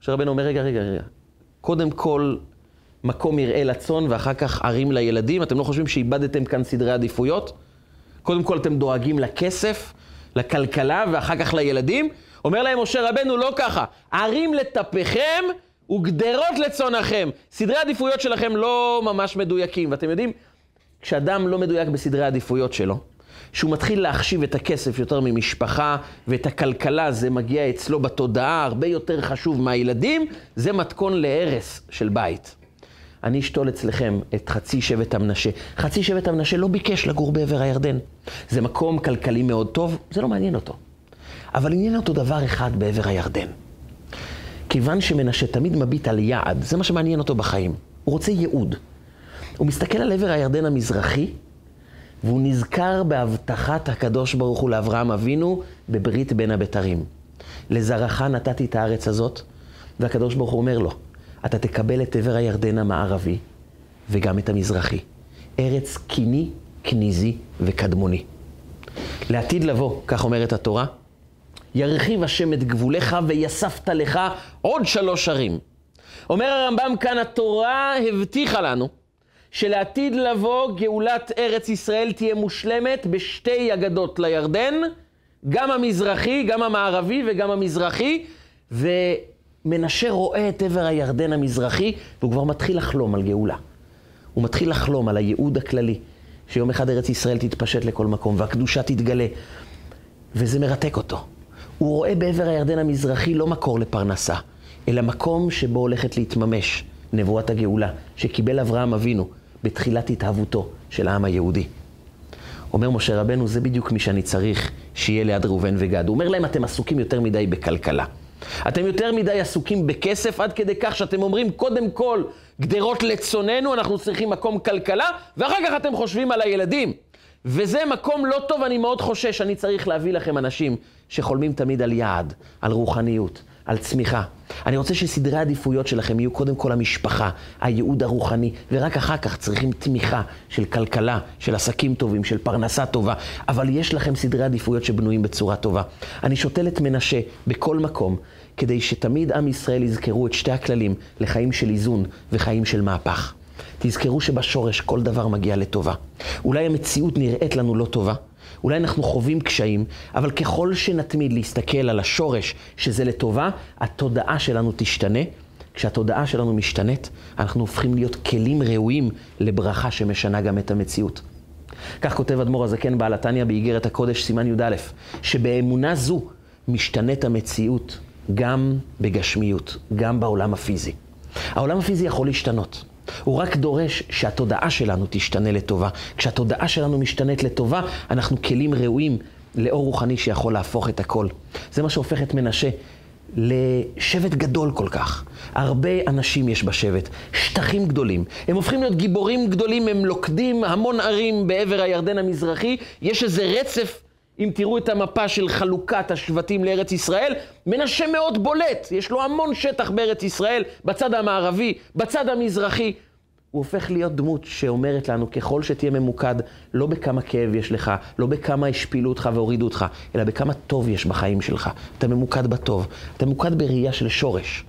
משה רבנו אומר, רגע, רגע, רגע. קודם כל, מקום מרעה לצאן ואחר כך ערים לילדים. אתם לא חושבים שאיבדתם כאן סדרי עדיפויות? קודם כל אתם דואגים לכסף, לכלכלה ואחר כך לילדים? אומר להם משה רבנו, לא ככה. ערים לטפכם וגדרות לצונכם. סדרי העדיפויות שלכם לא ממש מדויקים, ואתם יודעים, כשאדם לא מדויק בסדרי העדיפויות שלו, שהוא מתחיל להחשיב את הכסף יותר ממשפחה, ואת הכלכלה, זה מגיע אצלו בתודעה הרבה יותר חשוב מהילדים, זה מתכון להרס של בית. אני אשתול אצלכם את חצי שבט המנשה. חצי שבט המנשה לא ביקש לגור בעבר הירדן. זה מקום כלכלי מאוד טוב, זה לא מעניין אותו. אבל עניין אותו דבר אחד בעבר הירדן. כיוון שמנשה תמיד מביט על יעד, זה מה שמעניין אותו בחיים. הוא רוצה ייעוד. הוא מסתכל על עבר הירדן המזרחי, והוא נזכר בהבטחת הקדוש ברוך הוא לאברהם אבינו בברית בין הבתרים. לזרעך נתתי את הארץ הזאת, והקדוש ברוך הוא אומר לו, אתה תקבל את עבר הירדן המערבי וגם את המזרחי. ארץ קיני, כניזי וקדמוני. לעתיד לבוא, כך אומרת התורה, ירחיב השם את גבוליך ויספת לך עוד שלוש ערים. אומר הרמב"ם כאן, התורה הבטיחה לנו שלעתיד לבוא גאולת ארץ ישראל תהיה מושלמת בשתי אגדות לירדן, גם המזרחי, גם המערבי וגם המזרחי, ומנשה רואה את עבר הירדן המזרחי, והוא כבר מתחיל לחלום על גאולה. הוא מתחיל לחלום על הייעוד הכללי, שיום אחד ארץ ישראל תתפשט לכל מקום והקדושה תתגלה, וזה מרתק אותו. הוא רואה בעבר הירדן המזרחי לא מקור לפרנסה, אלא מקום שבו הולכת להתממש נבואת הגאולה, שקיבל אברהם אבינו בתחילת התהוותו של העם היהודי. אומר משה רבנו, זה בדיוק מי שאני צריך שיהיה ליד ראובן וגד. הוא אומר להם, אתם עסוקים יותר מדי בכלכלה. אתם יותר מדי עסוקים בכסף, עד כדי כך שאתם אומרים, קודם כל, גדרות לצוננו, אנחנו צריכים מקום כלכלה, ואחר כך אתם חושבים על הילדים. וזה מקום לא טוב, אני מאוד חושש, אני צריך להביא לכם אנשים שחולמים תמיד על יעד, על רוחניות, על צמיחה. אני רוצה שסדרי העדיפויות שלכם יהיו קודם כל המשפחה, הייעוד הרוחני, ורק אחר כך צריכים תמיכה של כלכלה, של עסקים טובים, של פרנסה טובה, אבל יש לכם סדרי עדיפויות שבנויים בצורה טובה. אני שותל את מנשה בכל מקום, כדי שתמיד עם ישראל יזכרו את שתי הכללים לחיים של איזון וחיים של מהפך. תזכרו שבשורש כל דבר מגיע לטובה. אולי המציאות נראית לנו לא טובה, אולי אנחנו חווים קשיים, אבל ככל שנתמיד להסתכל על השורש שזה לטובה, התודעה שלנו תשתנה. כשהתודעה שלנו משתנית, אנחנו הופכים להיות כלים ראויים לברכה שמשנה גם את המציאות. כך כותב אדמו"ר הזקן בעל התניא באיגרת הקודש, סימן י"א, שבאמונה זו משתנית המציאות גם בגשמיות, גם בעולם הפיזי. העולם הפיזי יכול להשתנות. הוא רק דורש שהתודעה שלנו תשתנה לטובה. כשהתודעה שלנו משתנית לטובה, אנחנו כלים ראויים לאור רוחני שיכול להפוך את הכל. זה מה שהופך את מנשה לשבט גדול כל כך. הרבה אנשים יש בשבט, שטחים גדולים. הם הופכים להיות גיבורים גדולים, הם לוכדים המון ערים בעבר הירדן המזרחי. יש איזה רצף אם תראו את המפה של חלוקת השבטים לארץ ישראל, מנשה מאוד בולט, יש לו המון שטח בארץ ישראל, בצד המערבי, בצד המזרחי. הוא הופך להיות דמות שאומרת לנו, ככל שתהיה ממוקד, לא בכמה כאב יש לך, לא בכמה השפילו אותך והורידו אותך, אלא בכמה טוב יש בחיים שלך. אתה ממוקד בטוב, אתה ממוקד בראייה של שורש.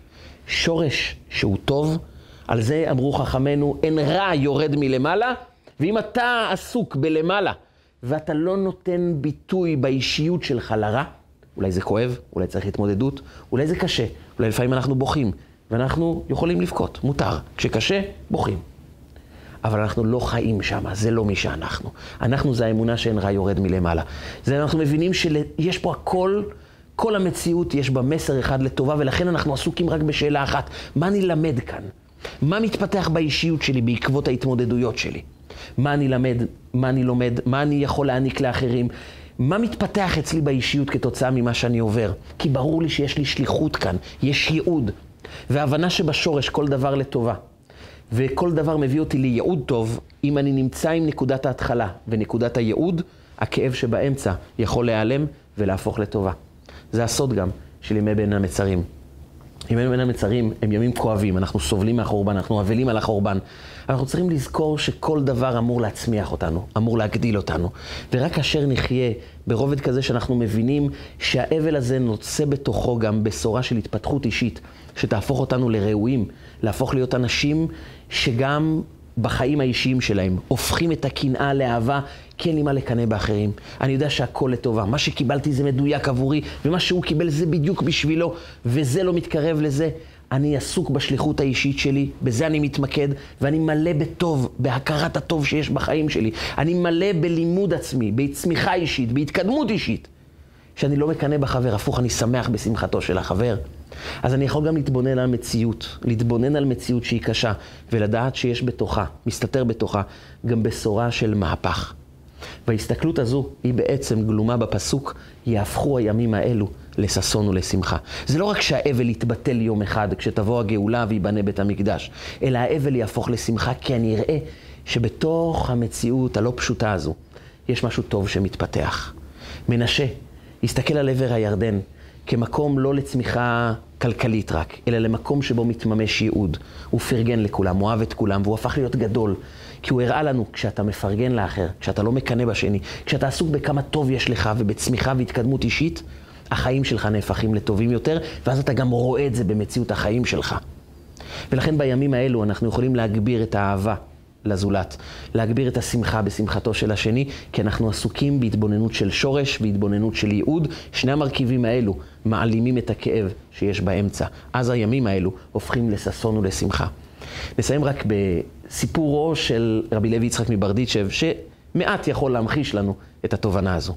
שורש שהוא טוב, על זה אמרו חכמינו, אין רע יורד מלמעלה, ואם אתה עסוק בלמעלה, ואתה לא נותן ביטוי באישיות שלך לרע, אולי זה כואב, אולי צריך התמודדות, אולי זה קשה, אולי לפעמים אנחנו בוכים, ואנחנו יכולים לבכות, מותר. כשקשה, בוכים. אבל אנחנו לא חיים שם, זה לא מי שאנחנו. אנחנו זה האמונה שאין רע יורד מלמעלה. זה אנחנו מבינים שיש פה הכל, כל המציאות יש בה מסר אחד לטובה, ולכן אנחנו עסוקים רק בשאלה אחת, מה אני למד כאן? מה מתפתח באישיות שלי בעקבות ההתמודדויות שלי? מה אני למד, מה אני לומד, מה אני יכול להעניק לאחרים, מה מתפתח אצלי באישיות כתוצאה ממה שאני עובר. כי ברור לי שיש לי שליחות כאן, יש ייעוד, והבנה שבשורש כל דבר לטובה. וכל דבר מביא אותי לייעוד טוב, אם אני נמצא עם נקודת ההתחלה ונקודת הייעוד, הכאב שבאמצע יכול להיעלם ולהפוך לטובה. זה הסוד גם של ימי בין המצרים. ימי בין המצרים הם ימים כואבים, אנחנו סובלים מהחורבן, אנחנו אבלים על החורבן. אנחנו צריכים לזכור שכל דבר אמור להצמיח אותנו, אמור להגדיל אותנו. ורק כאשר נחיה ברובד כזה שאנחנו מבינים שהאבל הזה נוצא בתוכו גם בשורה של התפתחות אישית, שתהפוך אותנו לראויים, להפוך להיות אנשים שגם בחיים האישיים שלהם, הופכים את הקנאה לאהבה, כי אין לי מה לקנא באחרים. אני יודע שהכל לטובה. מה שקיבלתי זה מדויק עבורי, ומה שהוא קיבל זה בדיוק בשבילו, וזה לא מתקרב לזה. אני עסוק בשליחות האישית שלי, בזה אני מתמקד, ואני מלא בטוב, בהכרת הטוב שיש בחיים שלי. אני מלא בלימוד עצמי, בצמיחה אישית, בהתקדמות אישית. שאני לא מקנא בחבר, הפוך, אני שמח בשמחתו של החבר. אז אני יכול גם להתבונן על מציאות, להתבונן על מציאות שהיא קשה, ולדעת שיש בתוכה, מסתתר בתוכה, גם בשורה של מהפך. וההסתכלות הזו היא בעצם גלומה בפסוק, יהפכו הימים האלו לששון ולשמחה. זה לא רק שהאבל יתבטל יום אחד כשתבוא הגאולה וייבנה בית המקדש, אלא האבל יהפוך לשמחה, כי אני אראה שבתוך המציאות הלא פשוטה הזו יש משהו טוב שמתפתח. מנשה הסתכל על עבר הירדן כמקום לא לצמיחה כלכלית רק, אלא למקום שבו מתממש ייעוד. הוא פרגן לכולם, הוא אהב את כולם, והוא הפך להיות גדול. כי הוא הראה לנו, כשאתה מפרגן לאחר, כשאתה לא מקנא בשני, כשאתה עסוק בכמה טוב יש לך ובצמיחה והתקדמות אישית, החיים שלך נהפכים לטובים יותר, ואז אתה גם רואה את זה במציאות החיים שלך. ולכן בימים האלו אנחנו יכולים להגביר את האהבה לזולת, להגביר את השמחה בשמחתו של השני, כי אנחנו עסוקים בהתבוננות של שורש והתבוננות של ייעוד. שני המרכיבים האלו מעלימים את הכאב שיש באמצע. אז הימים האלו הופכים לששון ולשמחה. נסיים רק בסיפורו של רבי לוי יצחק מברדיצ'ב, שמעט יכול להמחיש לנו את התובנה הזו.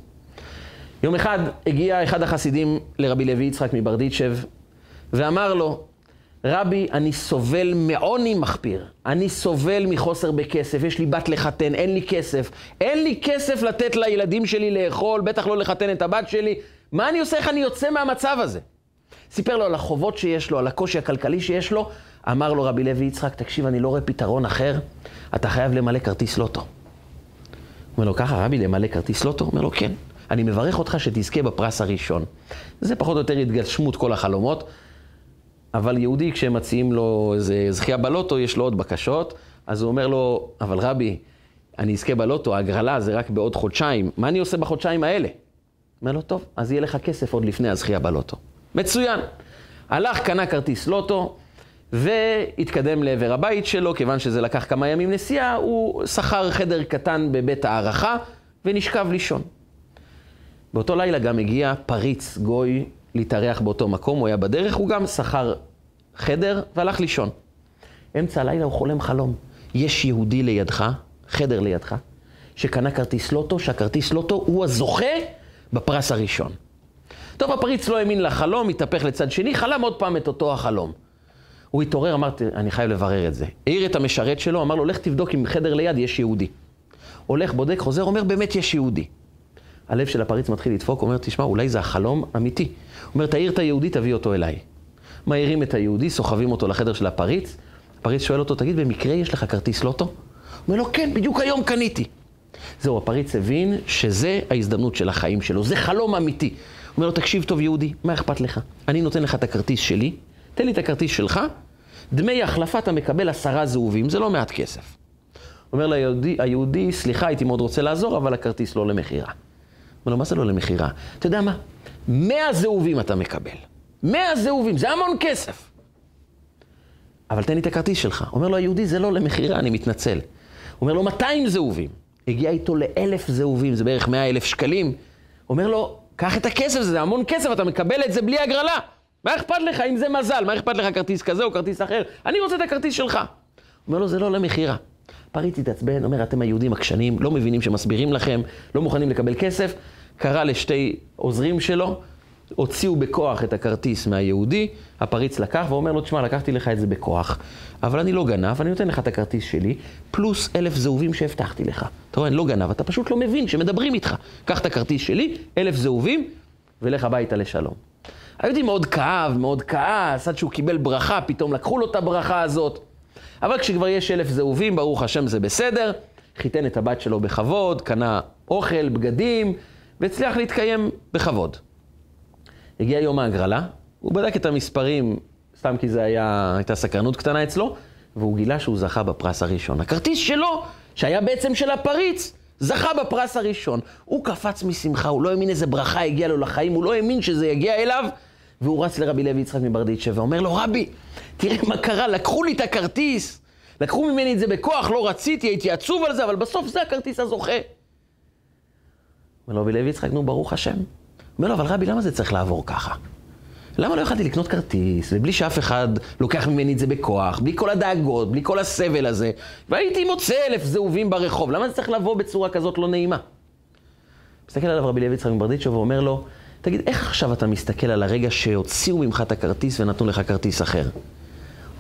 יום אחד הגיע אחד החסידים לרבי לוי יצחק מברדיצ'ב ואמר לו, רבי, אני סובל מעוני מחפיר, אני סובל מחוסר בכסף, יש לי בת לחתן, אין לי כסף, אין לי כסף לתת לילדים שלי לאכול, בטח לא לחתן את הבת שלי, מה אני עושה, איך אני יוצא מהמצב הזה? סיפר לו על החובות שיש לו, על הקושי הכלכלי שיש לו, אמר לו רבי לוי יצחק, תקשיב, אני לא רואה פתרון אחר, אתה חייב למלא כרטיס לוטו. אומר לו, ככה רבי, למלא כרטיס לוטו? אומר לו, כן. אני מברך אותך שתזכה בפרס הראשון. זה פחות או יותר התגשמות כל החלומות, אבל יהודי, כשהם מציעים לו איזה זכייה בלוטו, יש לו עוד בקשות, אז הוא אומר לו, אבל רבי, אני אזכה בלוטו, ההגרלה זה רק בעוד חודשיים, מה אני עושה בחודשיים האלה? אומר לו, טוב, אז יהיה לך כסף עוד לפני הזכייה בלוטו. מצוין. הלך, קנה כרטיס לוטו, והתקדם לעבר הבית שלו, כיוון שזה לקח כמה ימים נסיעה, הוא שכר חדר קטן בבית הערכה ונשכב לישון. באותו לילה גם הגיע פריץ גוי להתארח באותו מקום, הוא היה בדרך, הוא גם שכר חדר והלך לישון. אמצע הלילה הוא חולם חלום. יש יהודי לידך, חדר לידך, שקנה כרטיס לוטו, שהכרטיס לוטו הוא הזוכה בפרס הראשון. טוב, הפריץ לא האמין לחלום, התהפך לצד שני, חלם עוד פעם את אותו החלום. הוא התעורר, אמרתי, אני חייב לברר את זה. העיר את המשרת שלו, אמר לו, לך תבדוק אם חדר ליד יש יהודי. הולך, בודק, חוזר, אומר, באמת יש יהודי. הלב של הפריץ מתחיל לדפוק, אומר, תשמע, אולי זה החלום אמיתי. אומר, תעיר את היהודי, תביא אותו אליי. מעירים את היהודי, סוחבים אותו לחדר של הפריץ. הפריץ שואל אותו, תגיד, במקרה יש לך כרטיס לוטו? הוא אומר לו, כן, בדיוק היום קניתי. זהו, הפריץ הבין שזה ההזדמנות של החיים שלו, זה חלום אמיתי. הוא אומר לו, תקשיב טוב, יהודי, מה אכפת לך? אני נותן לך את הכרטיס שלי, תן לי את הכרטיס שלך, דמי החלפה אתה מקבל עשרה זהובים, זה לא מעט כסף. אומר ליהודי, היהודי, סליחה, הייתי מאוד רוצה לעזור, אבל הכרטיס לא למכירה. אומר לו, מה זה לא למכירה? אתה יודע מה? מאה זהובים אתה מקבל. מאה זהובים, זה המון כסף. אבל תן לי את הכרטיס שלך. אומר לו היהודי, זה לא למכירה, אני מתנצל. אומר לו, 200 זהובים. הגיע איתו לאלף זהובים, זה בערך 100 אלף שקלים. אומר לו, קח את הכסף, זה המון כסף, אתה מקבל את זה בלי הגרלה. מה אכפת לך אם זה מזל? מה אכפת לך כרטיס כזה או כרטיס אחר? אני רוצה את הכרטיס שלך. אומר לו, זה לא למכירה. פריץ התעצבן, אומר, אתם היהודים עקשנים, לא מבינים שמסבירים לכם, לא מוכנים לקבל כסף. קרא לשתי עוזרים שלו, הוציאו בכוח את הכרטיס מהיהודי, הפריץ לקח ואומר לו, תשמע, לקחתי לך את זה בכוח, אבל אני לא גנב, אני נותן לך את הכרטיס שלי, פלוס אלף זהובים שהבטחתי לך. אתה רואה, אני לא גנב, אתה פשוט לא מבין שמדברים איתך. קח את הכרטיס שלי, אלף זהובים, ולך הביתה לשלום. היהודי מאוד כאב, מאוד כעס, עד שהוא קיבל ברכה, פתאום לקחו לו את הברכה הזאת. אבל כשכבר יש אלף זהובים, ברוך השם זה בסדר. חיתן את הבת שלו בכבוד, קנה אוכל, בגדים, והצליח להתקיים בכבוד. הגיע יום ההגרלה, הוא בדק את המספרים, סתם כי היה, הייתה סקרנות קטנה אצלו, והוא גילה שהוא זכה בפרס הראשון. הכרטיס שלו, שהיה בעצם של הפריץ, זכה בפרס הראשון. הוא קפץ משמחה, הוא לא האמין איזה ברכה הגיעה לו לחיים, הוא לא האמין שזה יגיע אליו, והוא רץ לרבי לוי יצחק מברדיצ'ה ואומר לו, רבי, תראה מה קרה, לקחו לי את הכרטיס, לקחו ממני את זה בכוח, לא רציתי, הייתי עצוב על זה, אבל בסוף זה הכרטיס הזוכה. אומר לו רבי לוי יצחק, נו, ברוך השם. אומר לו, אבל רבי, למה זה צריך לעבור ככה? למה לא יכולתי לקנות כרטיס, ובלי שאף אחד לוקח ממני את זה בכוח, בלי כל הדאגות, בלי כל הסבל הזה, והייתי מוצא אלף זהובים ברחוב, למה זה צריך לבוא בצורה כזאת לא נעימה? מסתכל עליו רבי לוי יצחק מברדיצ'וב ואומר לו, תגיד, איך עכשיו אתה מסתכל על הרגע שהוציאו ממך את הכרטיס ונתנו לך כרטיס אחר?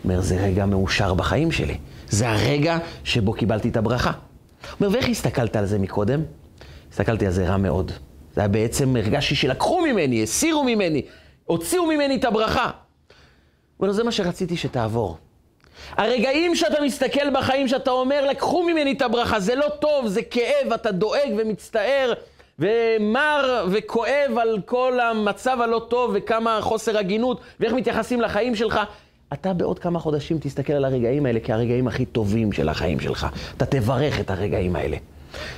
אומר, זה רגע מאושר בחיים שלי. זה הרגע שבו קיבלתי את הברכה. אומר, ואיך הסתכלת על זה מקודם? הסתכלתי על זה רע מאוד. זה היה בעצם, הרגשתי שלקחו ממני, הסירו ממני, הוציאו ממני את הברכה. אומר, זה מה שרציתי שתעבור. הרגעים שאתה מסתכל בחיים, שאתה אומר, לקחו ממני את הברכה, זה לא טוב, זה כאב, אתה דואג ומצטער, ומר וכואב על כל המצב הלא טוב, וכמה חוסר הגינות, ואיך מתייחסים לחיים שלך. אתה בעוד כמה חודשים תסתכל על הרגעים האלה כהרגעים הכי טובים של החיים שלך. אתה תברך את הרגעים האלה.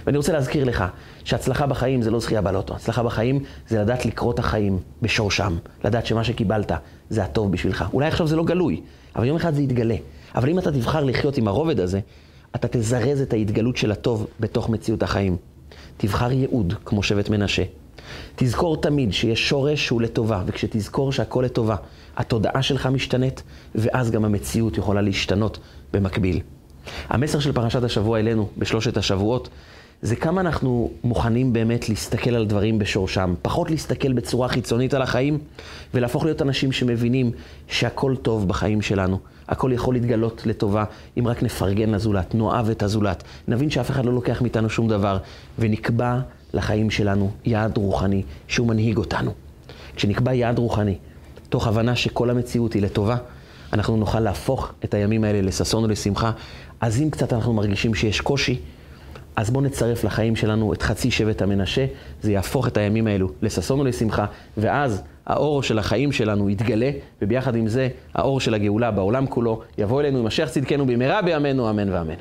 ואני רוצה להזכיר לך שהצלחה בחיים זה לא זכייה בלוטו. הצלחה בחיים זה לדעת לקרוא את החיים בשורשם. לדעת שמה שקיבלת זה הטוב בשבילך. אולי עכשיו זה לא גלוי, אבל יום אחד זה יתגלה. אבל אם אתה תבחר לחיות עם הרובד הזה, אתה תזרז את ההתגלות של הטוב בתוך מציאות החיים. תבחר ייעוד, כמו שבט מנשה. תזכור תמיד שיש שורש שהוא לטובה, וכשתזכור שהכל לטובה, התודעה שלך משתנית, ואז גם המציאות יכולה להשתנות במקביל. המסר של פרשת השבוע אלינו, בשלושת השבועות, זה כמה אנחנו מוכנים באמת להסתכל על דברים בשורשם, פחות להסתכל בצורה חיצונית על החיים, ולהפוך להיות אנשים שמבינים שהכל טוב בחיים שלנו. הכל יכול להתגלות לטובה, אם רק נפרגן לזולת, נאהב את הזולת, נבין שאף אחד לא לוקח מאיתנו שום דבר, ונקבע לחיים שלנו יעד רוחני שהוא מנהיג אותנו. כשנקבע יעד רוחני, תוך הבנה שכל המציאות היא לטובה, אנחנו נוכל להפוך את הימים האלה לששון ולשמחה. אז אם קצת אנחנו מרגישים שיש קושי, אז בואו נצרף לחיים שלנו את חצי שבט המנשה, זה יהפוך את הימים האלו לששון ולשמחה, ואז האור של החיים שלנו יתגלה, וביחד עם זה האור של הגאולה בעולם כולו יבוא אלינו עם משיח צדקנו במהרה בימינו, אמן ואמן.